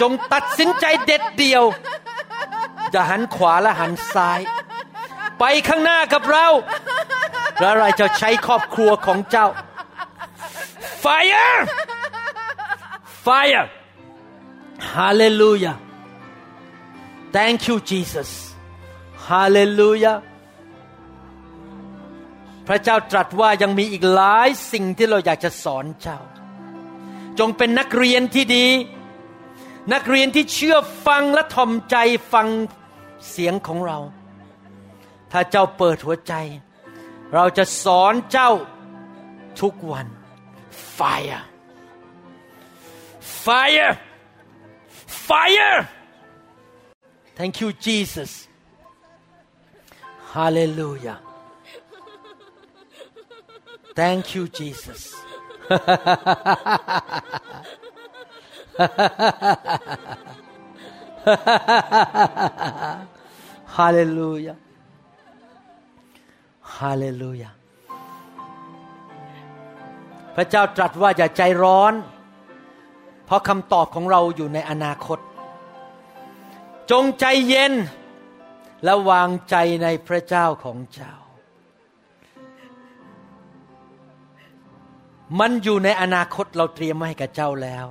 จงตัดสินใจเด็ดเดียวจะหันขวาและหันซ้าย ไปข้างหน้ากับเรา แล้วเราจะใช้ครอบครัวของเจ้า Fire Fire Hallelujah Thank you Jesus Hallelujah พระเจ้าตรัสว่ายังมีอีกหลายสิ่งที่เราอยากจะสอนเจ้า จงเป็นนักเรียนที่ดี นักเรียนที่เชื่อฟังและถ่อมใจฟังเสียงของเรา ถ้าเจ้าเปิดหัวใจ เราจะสอนเจ้าทุกวัน fire. Fire. Fire. Thank you Jesus. Hallelujah. Thank you Jesus. ฮา ระเจ้าตรัสว่าอย่าใจร้อน เพราะคำตอบของเราอยู่ในอนาคต จงใจเย็น และวางใจในพระเจ้าของเจ้า มันอยู่ในอนาคตเราเตรียมมาให้กับเจ้าแล้ว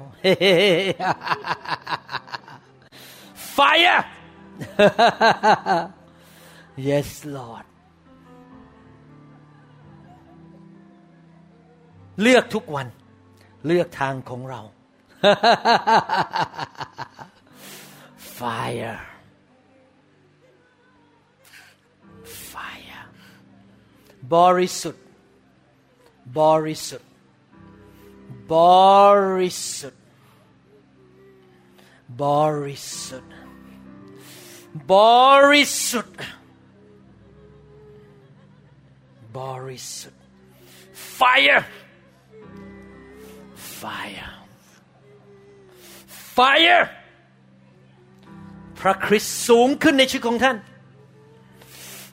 Fire Yes Lord เลือกทุกวัน เลือกทางของเรา Fire Fire บริสุทธิ์บริสุทธิ์บริสุทธิ์บริสุทธิ์บริสุทธิ์บริสุทธิ์ Fire Fire Fire พระคริสต์สูงขึ้นในชีวิตของท่าน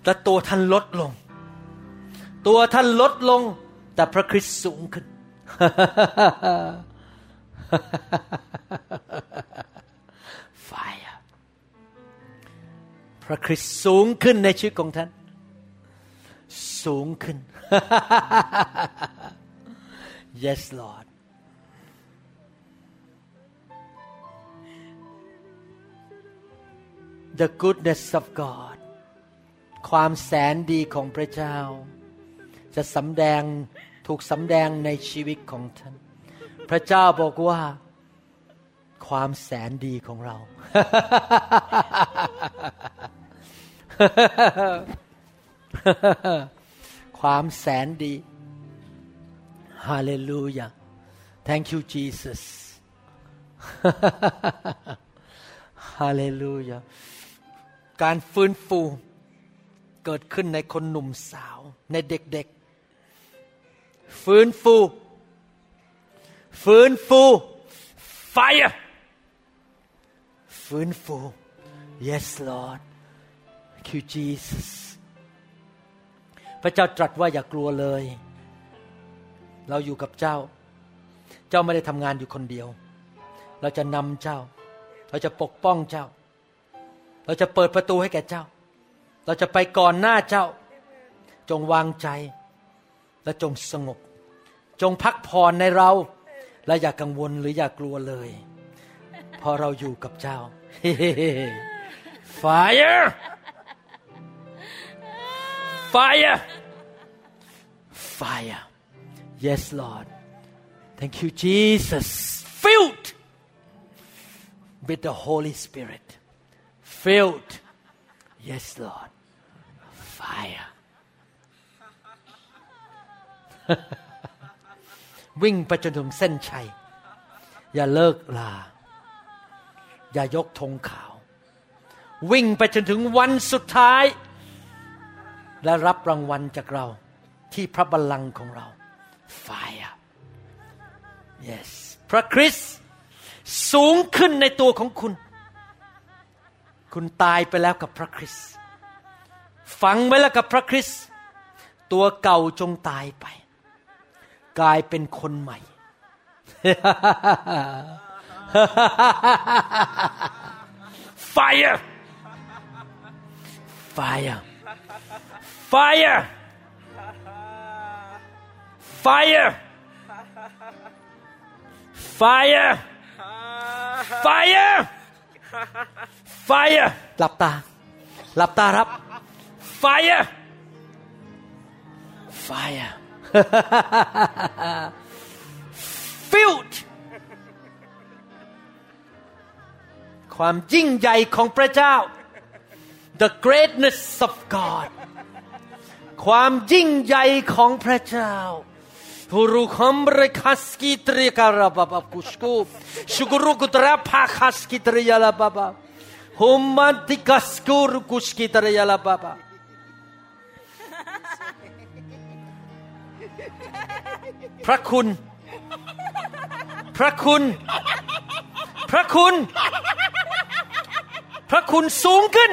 และตัวท่านลดลง ตัวท่านลดลง แต่พระคริสต์สูงขึ้น Fire พระคริสต์สูงขึ้นในชีวิตของท่าน สูงขึ้น Yes Lord The goodness of God ความแสนดีของพระเจ้า จะสำแดงถูกสำแดงในชีวิตของท่าน พระเจ้าบอกว่า ความแสนดีของเรา ความแสนดีฮาเลลูยา thank you Jesus ฮาเลลูยา การฟื้นฟูเกิดขึ้นในคนหนุ่มสาวในเด็กๆ ฟื้นฟู ฟื้นฟู fire ฟื้นฟู yes Lord thank you Jesus พระเจ้าตรัสว่าอย่ากลัวเลย เราอยู่กับเจ้า เจ้าไม่ได้ทำงานอยู่คนเดียว เราจะนำเจ้า เราจะปกป้องเจ้า เราจะเปิดประตูให้แก่เจ้า เราจะไปก่อนหน้าเจ้า จงวางใจ และจงสงบ จงพักผ่อนในเรา และอย่ากกังวลหรืออย่ากลัวเลยเพราะเราอยู่กับเจ้า Fire Fire Fire Yes Lord Thank you Jesus Filled with the Holy Spirit Filled Yes Lord Fire วิ่งไปจนถึงเส้นชัย อย่าเลิกลา อย่ายกธงขาว วิ่งไปจนถึงวันสุดท้าย และรับรางวัลจากเราที่พระบัลลังก์ของเรา Fire yes พระคริสต์สูงขึ้นในตัวของคุณ คุณตายไปแล้วกับพระคริสต์ฝังไว้แล้วกับพระคริสต์ตัวเก่าจงตายไป กลายเป็นคนใหม่ Fire Fire Fire Fire Fire Fire Fire หลับตา หลับตาครับ Fire Fire Filled ความยิ่งใหญ่ของพระเจ้า the greatness of God ความยิ่งใหญ่ของพระเจ้าฮูรุคัมเรคัสกิตริการาบาบกุสกูชุกรุกุตระพาคัสกิตริยาลาบาบา ฮุมมันติกัสกูรุกุสกิตริยาลาบาบาพระคุณพระคุณพระคุณพระคุณสูงขึ้น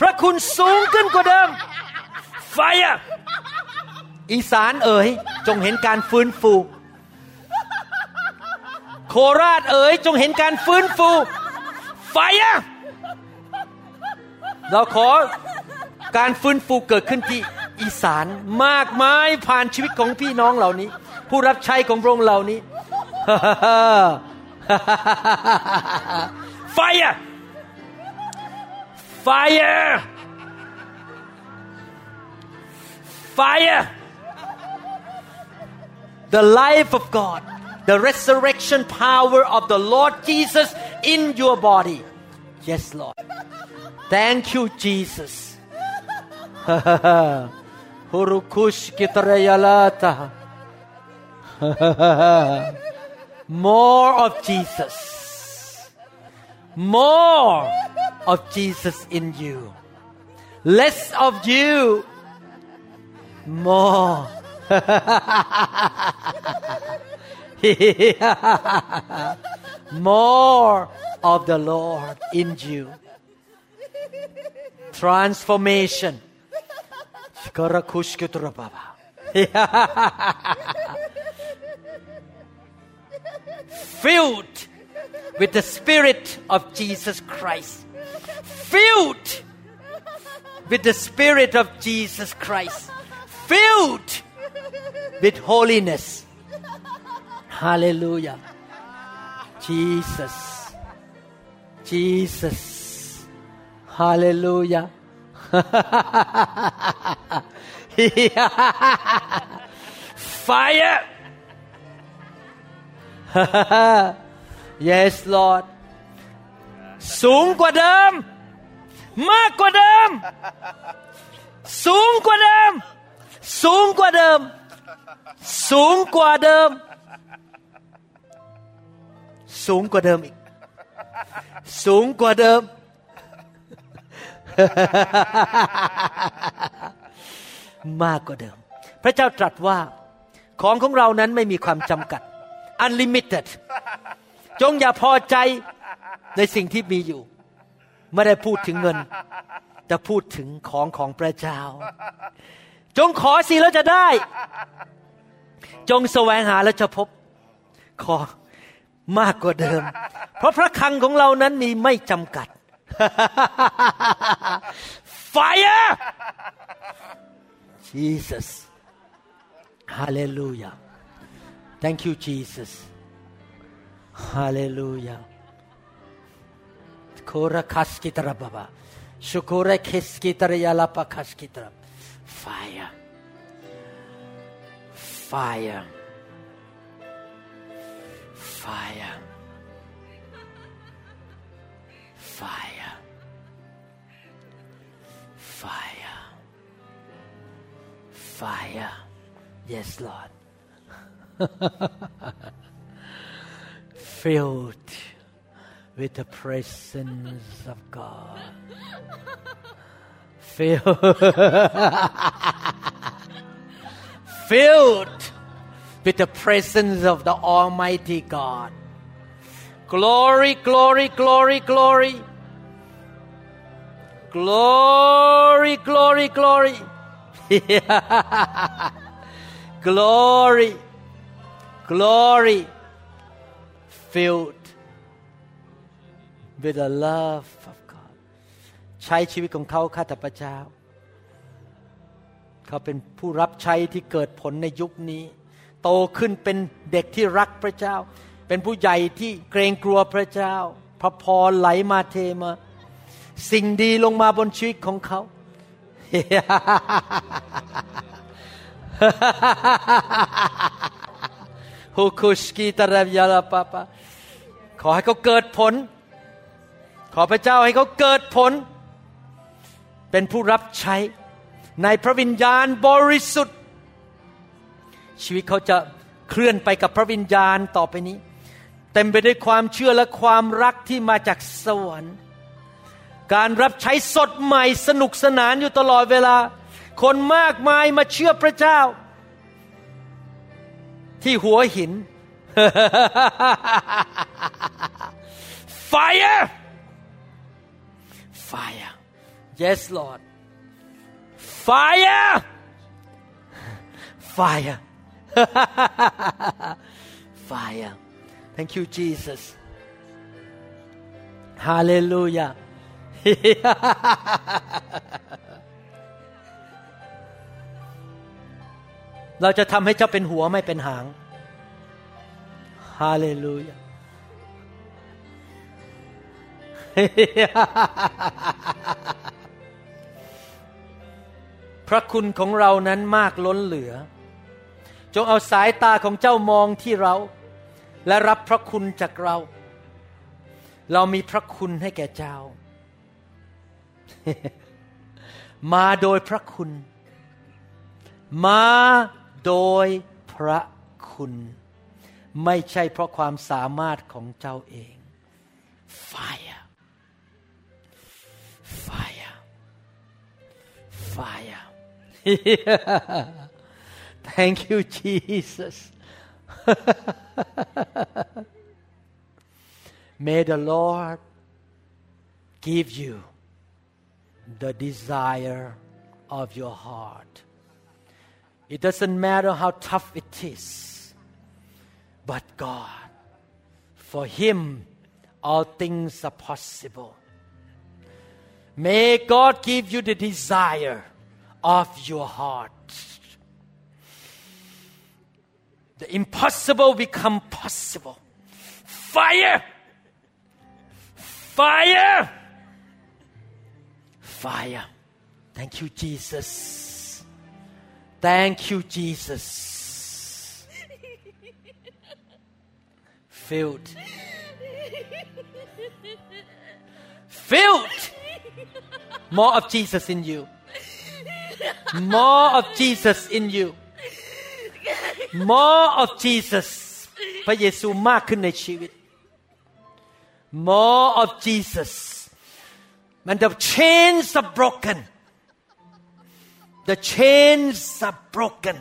พระคุณสูงขึ้นกว่าเดิมไฟอะอีสานเอ๋ยจงเห็นการฟื้นฟู โคราชเอ๋ยจงเห็นการฟื้นฟู ไฟอะเราขอการฟื้นฟูเกิดขึ้นที่อีสานมากมายผ่านชีวิตของพี่น้องเหล่านี้ ผู้รับใช้ของพระองค์เหล่านี้ Fire! Fire! Fire! The life of God, the resurrection power of the Lord Jesus in your body. Yes, Lord. Thank you, Jesus. More of Jesus. More of Jesus in you. Less of you. More. More of the Lord in you. Transformation. Filled with the Spirit of Jesus Christ. Filled with the Spirit of Jesus Christ. Filled with holiness. Hallelujah. Jesus. Jesus. Hallelujah. Fire. yes, Lord. สูงกว่าเดิม มากกว่าเดิม สูงกว่าเดิม สูงกว่าเดิม สูงกว่าเดิม สูงกว่าเดิมอีก สูงกว่าเดิม มากกว่าเดิม พระเจ้าตรัสว่าของของเรานั้นไม่มีความจำกัด unlimited จงอย่าพอใจในสิ่งที่มีอยู่ ไม่ได้พูดถึงเงินจะพูดถึงของของพระเจ้า จงขอสิแล้วจะได้ จงแสวงหาแล้วจะพบ ขอ มากกว่าเดิม เพราะพระคังของเรานั้นมีไม่จำกัด fire Jesus Hallelujah Thank you Jesus Hallelujah โคระคัสกิตระบาชุโคระเคสกิตระยาลาปะคัสกิตระ fire fire Fire. Fire. Fire. Fire. Yes Lord. Filled with the presence of God. Filled. Filled with the presence of the Almighty God Glory, glory, glory, glory. Glory, glory, glory. glory, glory. Filled with the love of God. ใช้ชีวิตของเขาข้าแต่พระเจ้า เขาเป็นผู้รับใช้ที่เกิดผลในยุคนี้ โตขึ้นเป็นเด็กที่รักพระเจ้า เป็นผู้ใหญ่ที่เกรงกลัวพระเจ้า พระพรไหลมาเทมา สิ่งดีลงมาบนชีวิตของเขาฮูคุสกีตารยาลาปาปาขอให้เขาเกิดผล ขอพระเจ้าให้เขาเกิดผล เป็นผู้รับใช้ในพระวิญญาณบริสุทธิ์ ชีวิตเขาจะเคลื่อนไปกับพระวิญญาณต่อไปนี้ เต็มไปด้วยความเชื่อและความรักที่มาจากสวรรค์ การรับใช้สดใหม่สนุกสนานอยู่ตลอดเวลา คนมากมายมาเชื่อพระเจ้า ที่หัวหิน Fire! Fire. Yes, Lord. Fire! Fire. Fire. Thank you, Jesus. Hallelujah. เราจะทำให้เจ้าเป็นหัวไม่เป็นหาง ฮาเลลูยา พระคุณของเรานั้นมากล้นเหลือ จงเอาสายตาของเจ้ามองที่เรา และรับพระคุณจากเรา เรามีพระคุณให้แก่เจ้า มาโดยพระคุณ มาโดยพระคุณ ไม่ใช่เพราะความสามารถของเจ้าเอง fire fire fire thank you Jesus may the Lord give you the desire of your heart it doesn't matter how tough it is but God for Him all things are possible. May God give you the desire of your heart. The impossible become possible. Fire! Fire! Fire. Thank you, Jesus. Thank you, Jesus. Filled filled. More of Jesus in you. More of Jesus in you More of Jesus พระเยซูมากขึ้นในชีวิต More of Jesus and the chains are broken the chains are broken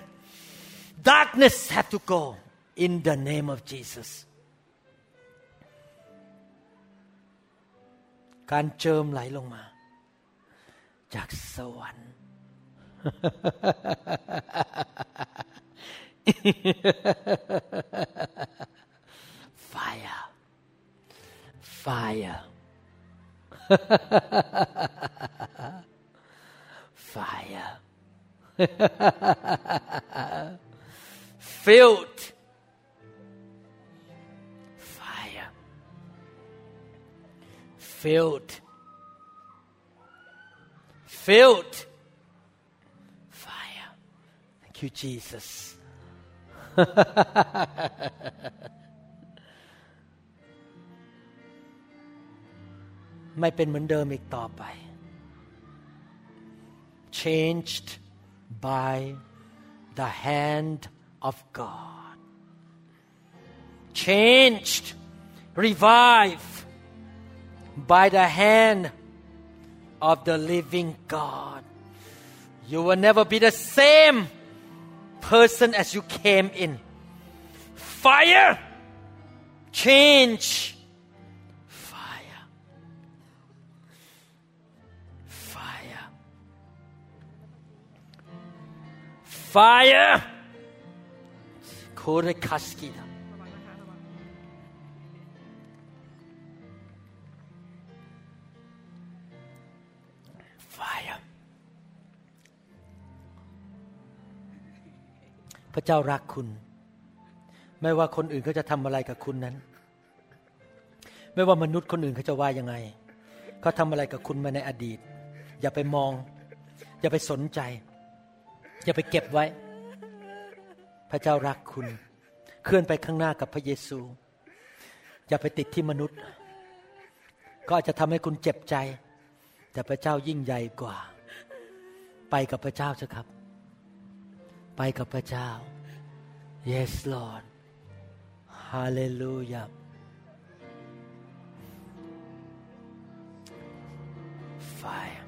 darkness have to go in the name of Jesus การเจิมไหลลงมา จากสวรรค์ fire fire fire filled filled. Filled. Fire. Thank you, Jesus. ไม่เป็นเหมือนเดิมอีกต่อไป changed by the hand of God changed revived by the hand of the living God. You will never be the same person as you came in. Fire! Change! Fire! Fire! Fire! Kore kaskida. พระเจ้ารักคุณ ไม่ว่าคนอื่นเขาจะทำอะไรกับคุณนั้น ไม่ว่ามนุษย์คนอื่นเขาจะว่ายังไงเขาทำอะไรกับคุณมาในอดีต อย่าไปมอง อย่าไปสนใจ อย่าไปเก็บไว้ พระเจ้ารักคุณ เคลื่อนไปข้างหน้ากับพระเยซู อย่าไปติดที่มนุษย์ ก็อาจจะทำให้คุณเจ็บใจ แต่พระเจ้ายิ่งใหญ่กว่า ไปกับพระเจ้าเถอะครับ ไปกับพระเจ้า yes Lord hallelujah fire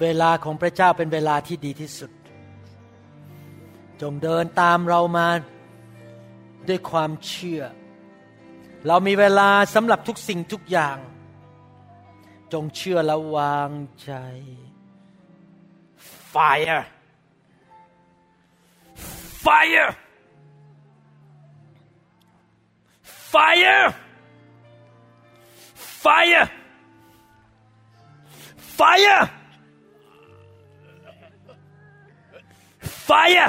เวลาของพระเจ้าเป็นเวลาที่ดีที่สุด จงเดินตามเรามาด้วยความเชื่อ เรามีเวลาสำหรับทุกสิ่งทุกอย่าง จงเชื่อและวางใจ fire fire fire fire fire fire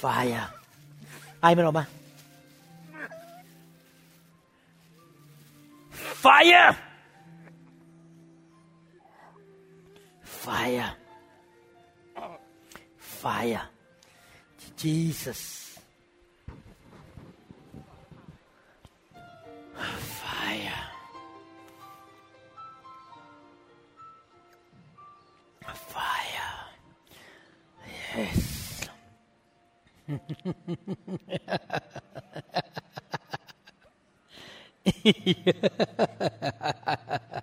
fire ไอมันออกมา fire fire. Fire. Jesus. Fire. Fire. Yes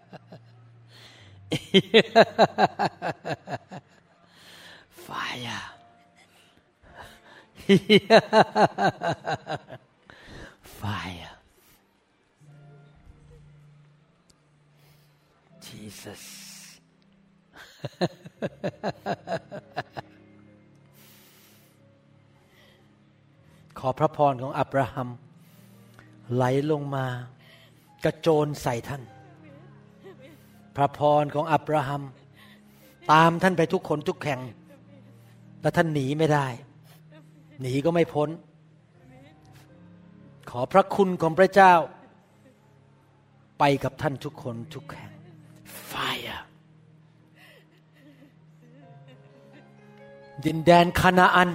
fire fire Jesus ขอพระพรของอับราฮัมไหลลงมากระโจนใส่ท่าน พระพรของอับราฮัม ตามท่านไปทุกคนทุกแห่ง และท่านหนีไม่ได้ หนีก็ไม่พ้น ขอพระคุณของพระเจ้า ไปกับท่านทุกคนทุกแห่ง Fire ดินแดนคานาอัน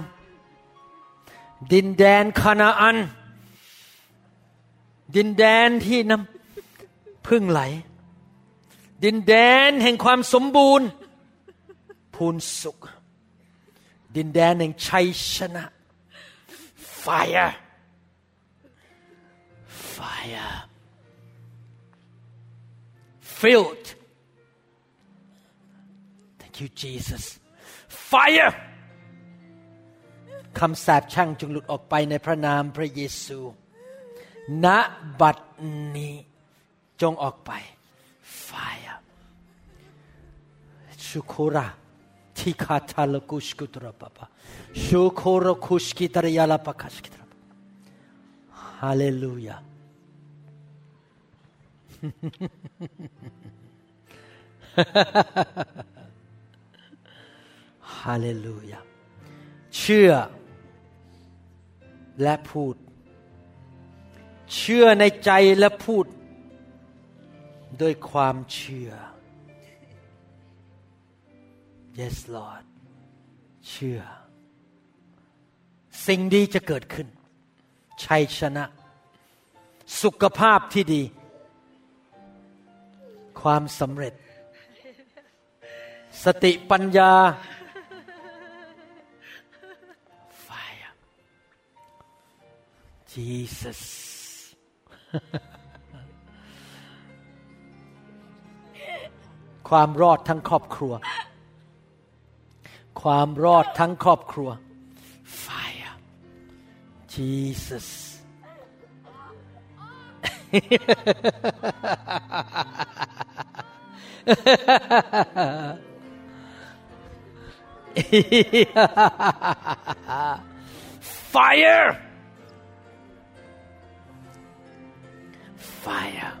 ดินแดนคานาอัน ดินแดนที่น้ำพึ่งไหล ดินแดนแห่งความสมบูรณ์ พูนสุข ดินแดนแห่งชัยชนะ fire fire filled thank you Jesus fire คำสาปแช่งจงหลุดออกไปในพระนามพระเยซู ณ บัดนี้จงออกไป fire ชูโคราทิคาทาลกุชกุตระปะปะชูโครคุชกิตระยาลาปะคัชกิตระปะฮาเลลูยา ฮาเลลูยา เชื่อและพูด เชื่อในใจและพูด ด้วยความเชื่อ yes Lord เชื่อ สิ่งดีจะเกิดขึ้น ชัยชนะ สุขภาพที่ดี ความสำเร็จ สติปัญญา fire Jesus ความรอดทั้งครอบครัว ความรอดทั้งครอบครัว fire Jesus fire fire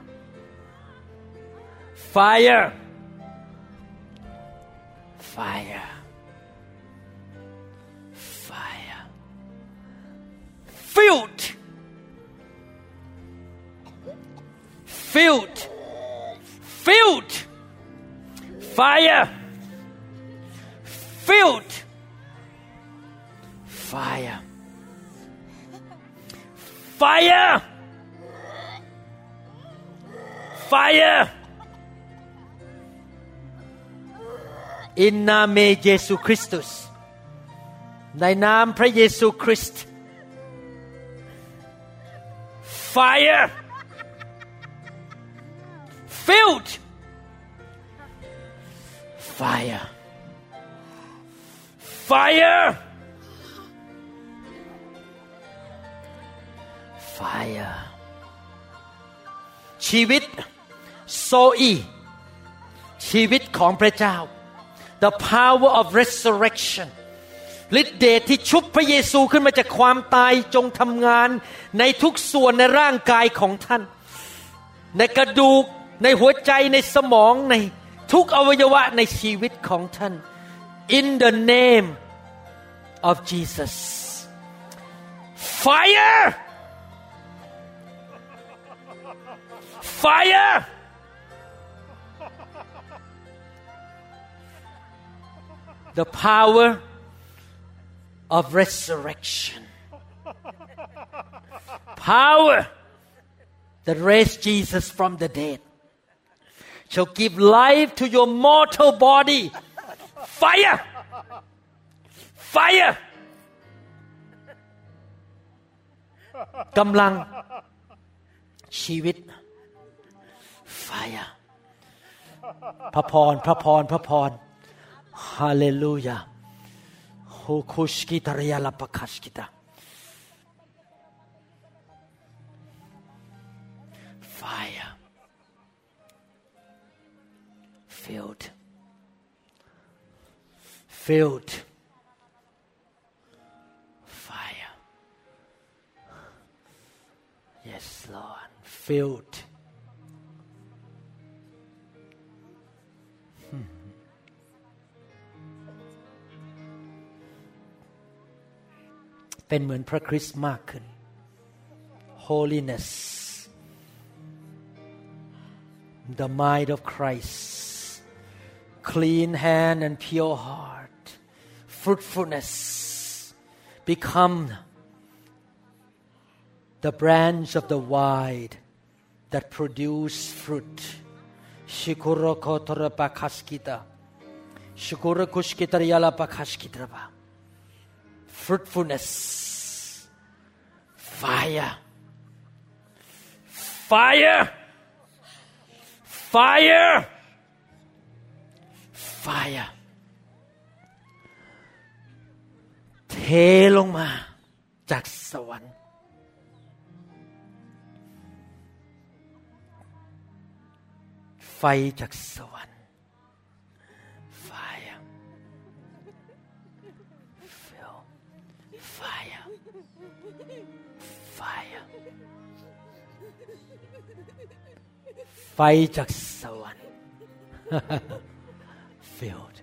fire fire. Fire. Filled filled filled fire. Filled fire. Fire. Fire in นามเยซูคริสตุสในนามพระเยซูคริสต์ fire filled fire fire fire ชีวิตโซอีชีวิตของพระเจ้า the power of resurrection ฤทธิเดชที่ชุบพระเยซูขึ้นมาจากความตายจงทำงานในทุกส่วนในร่างกายของท่าน ในกระดูกในหัวใจในสมองในทุกอวัยวะในชีวิตของท่าน in the name of Jesus fire fire the power of resurrection. Power that raised Jesus from the dead shall give life to your mortal body. Fire! Fire! กำลังชีวิต Fire พระพรพระพรพระพร ฮาเลลูยา Hokushkita Riala Pakashkita. Fire. Filled. Filled. Fire. Yes, Lord. Filled. เป็นเหมือนพระคริสต์มากขึ้น holiness the mind of Christ clean hand and pure heart fruitfulness become the branch of the vine that produce fruit shikura kotora pakaskita shikura kushkita yala pakashkita fruitfulness fire fire fire fire เทลงมาจากสวรรค์ ไฟจากสวรรค์ ไฟจากสวรรค์ filled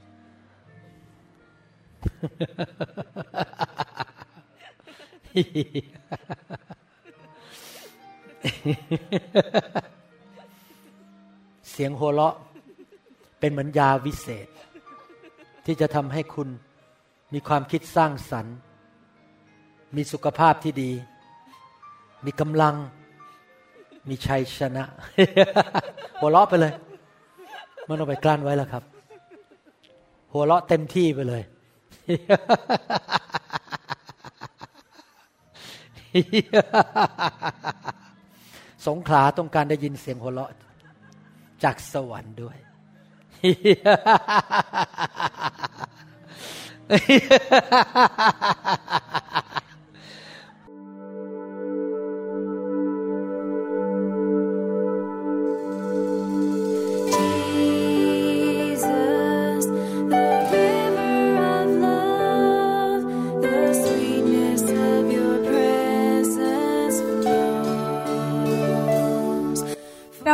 เสียงหัวเราะเป็นเหมือนยาวิเศษ ที่จะทำให้คุณมีความคิดสร้างสรรค์ มีสุขภาพที่ดี มีกำลัง มีชัยชนะ หัวเราะไปเลย มันเอาไปกลั้นไว้แล้วครับ หัวเราะเต็มที่ไปเลย สงขลาต้องการได้ยินเสียงหัวเราะ จากสวรรค์ด้วย Jesus,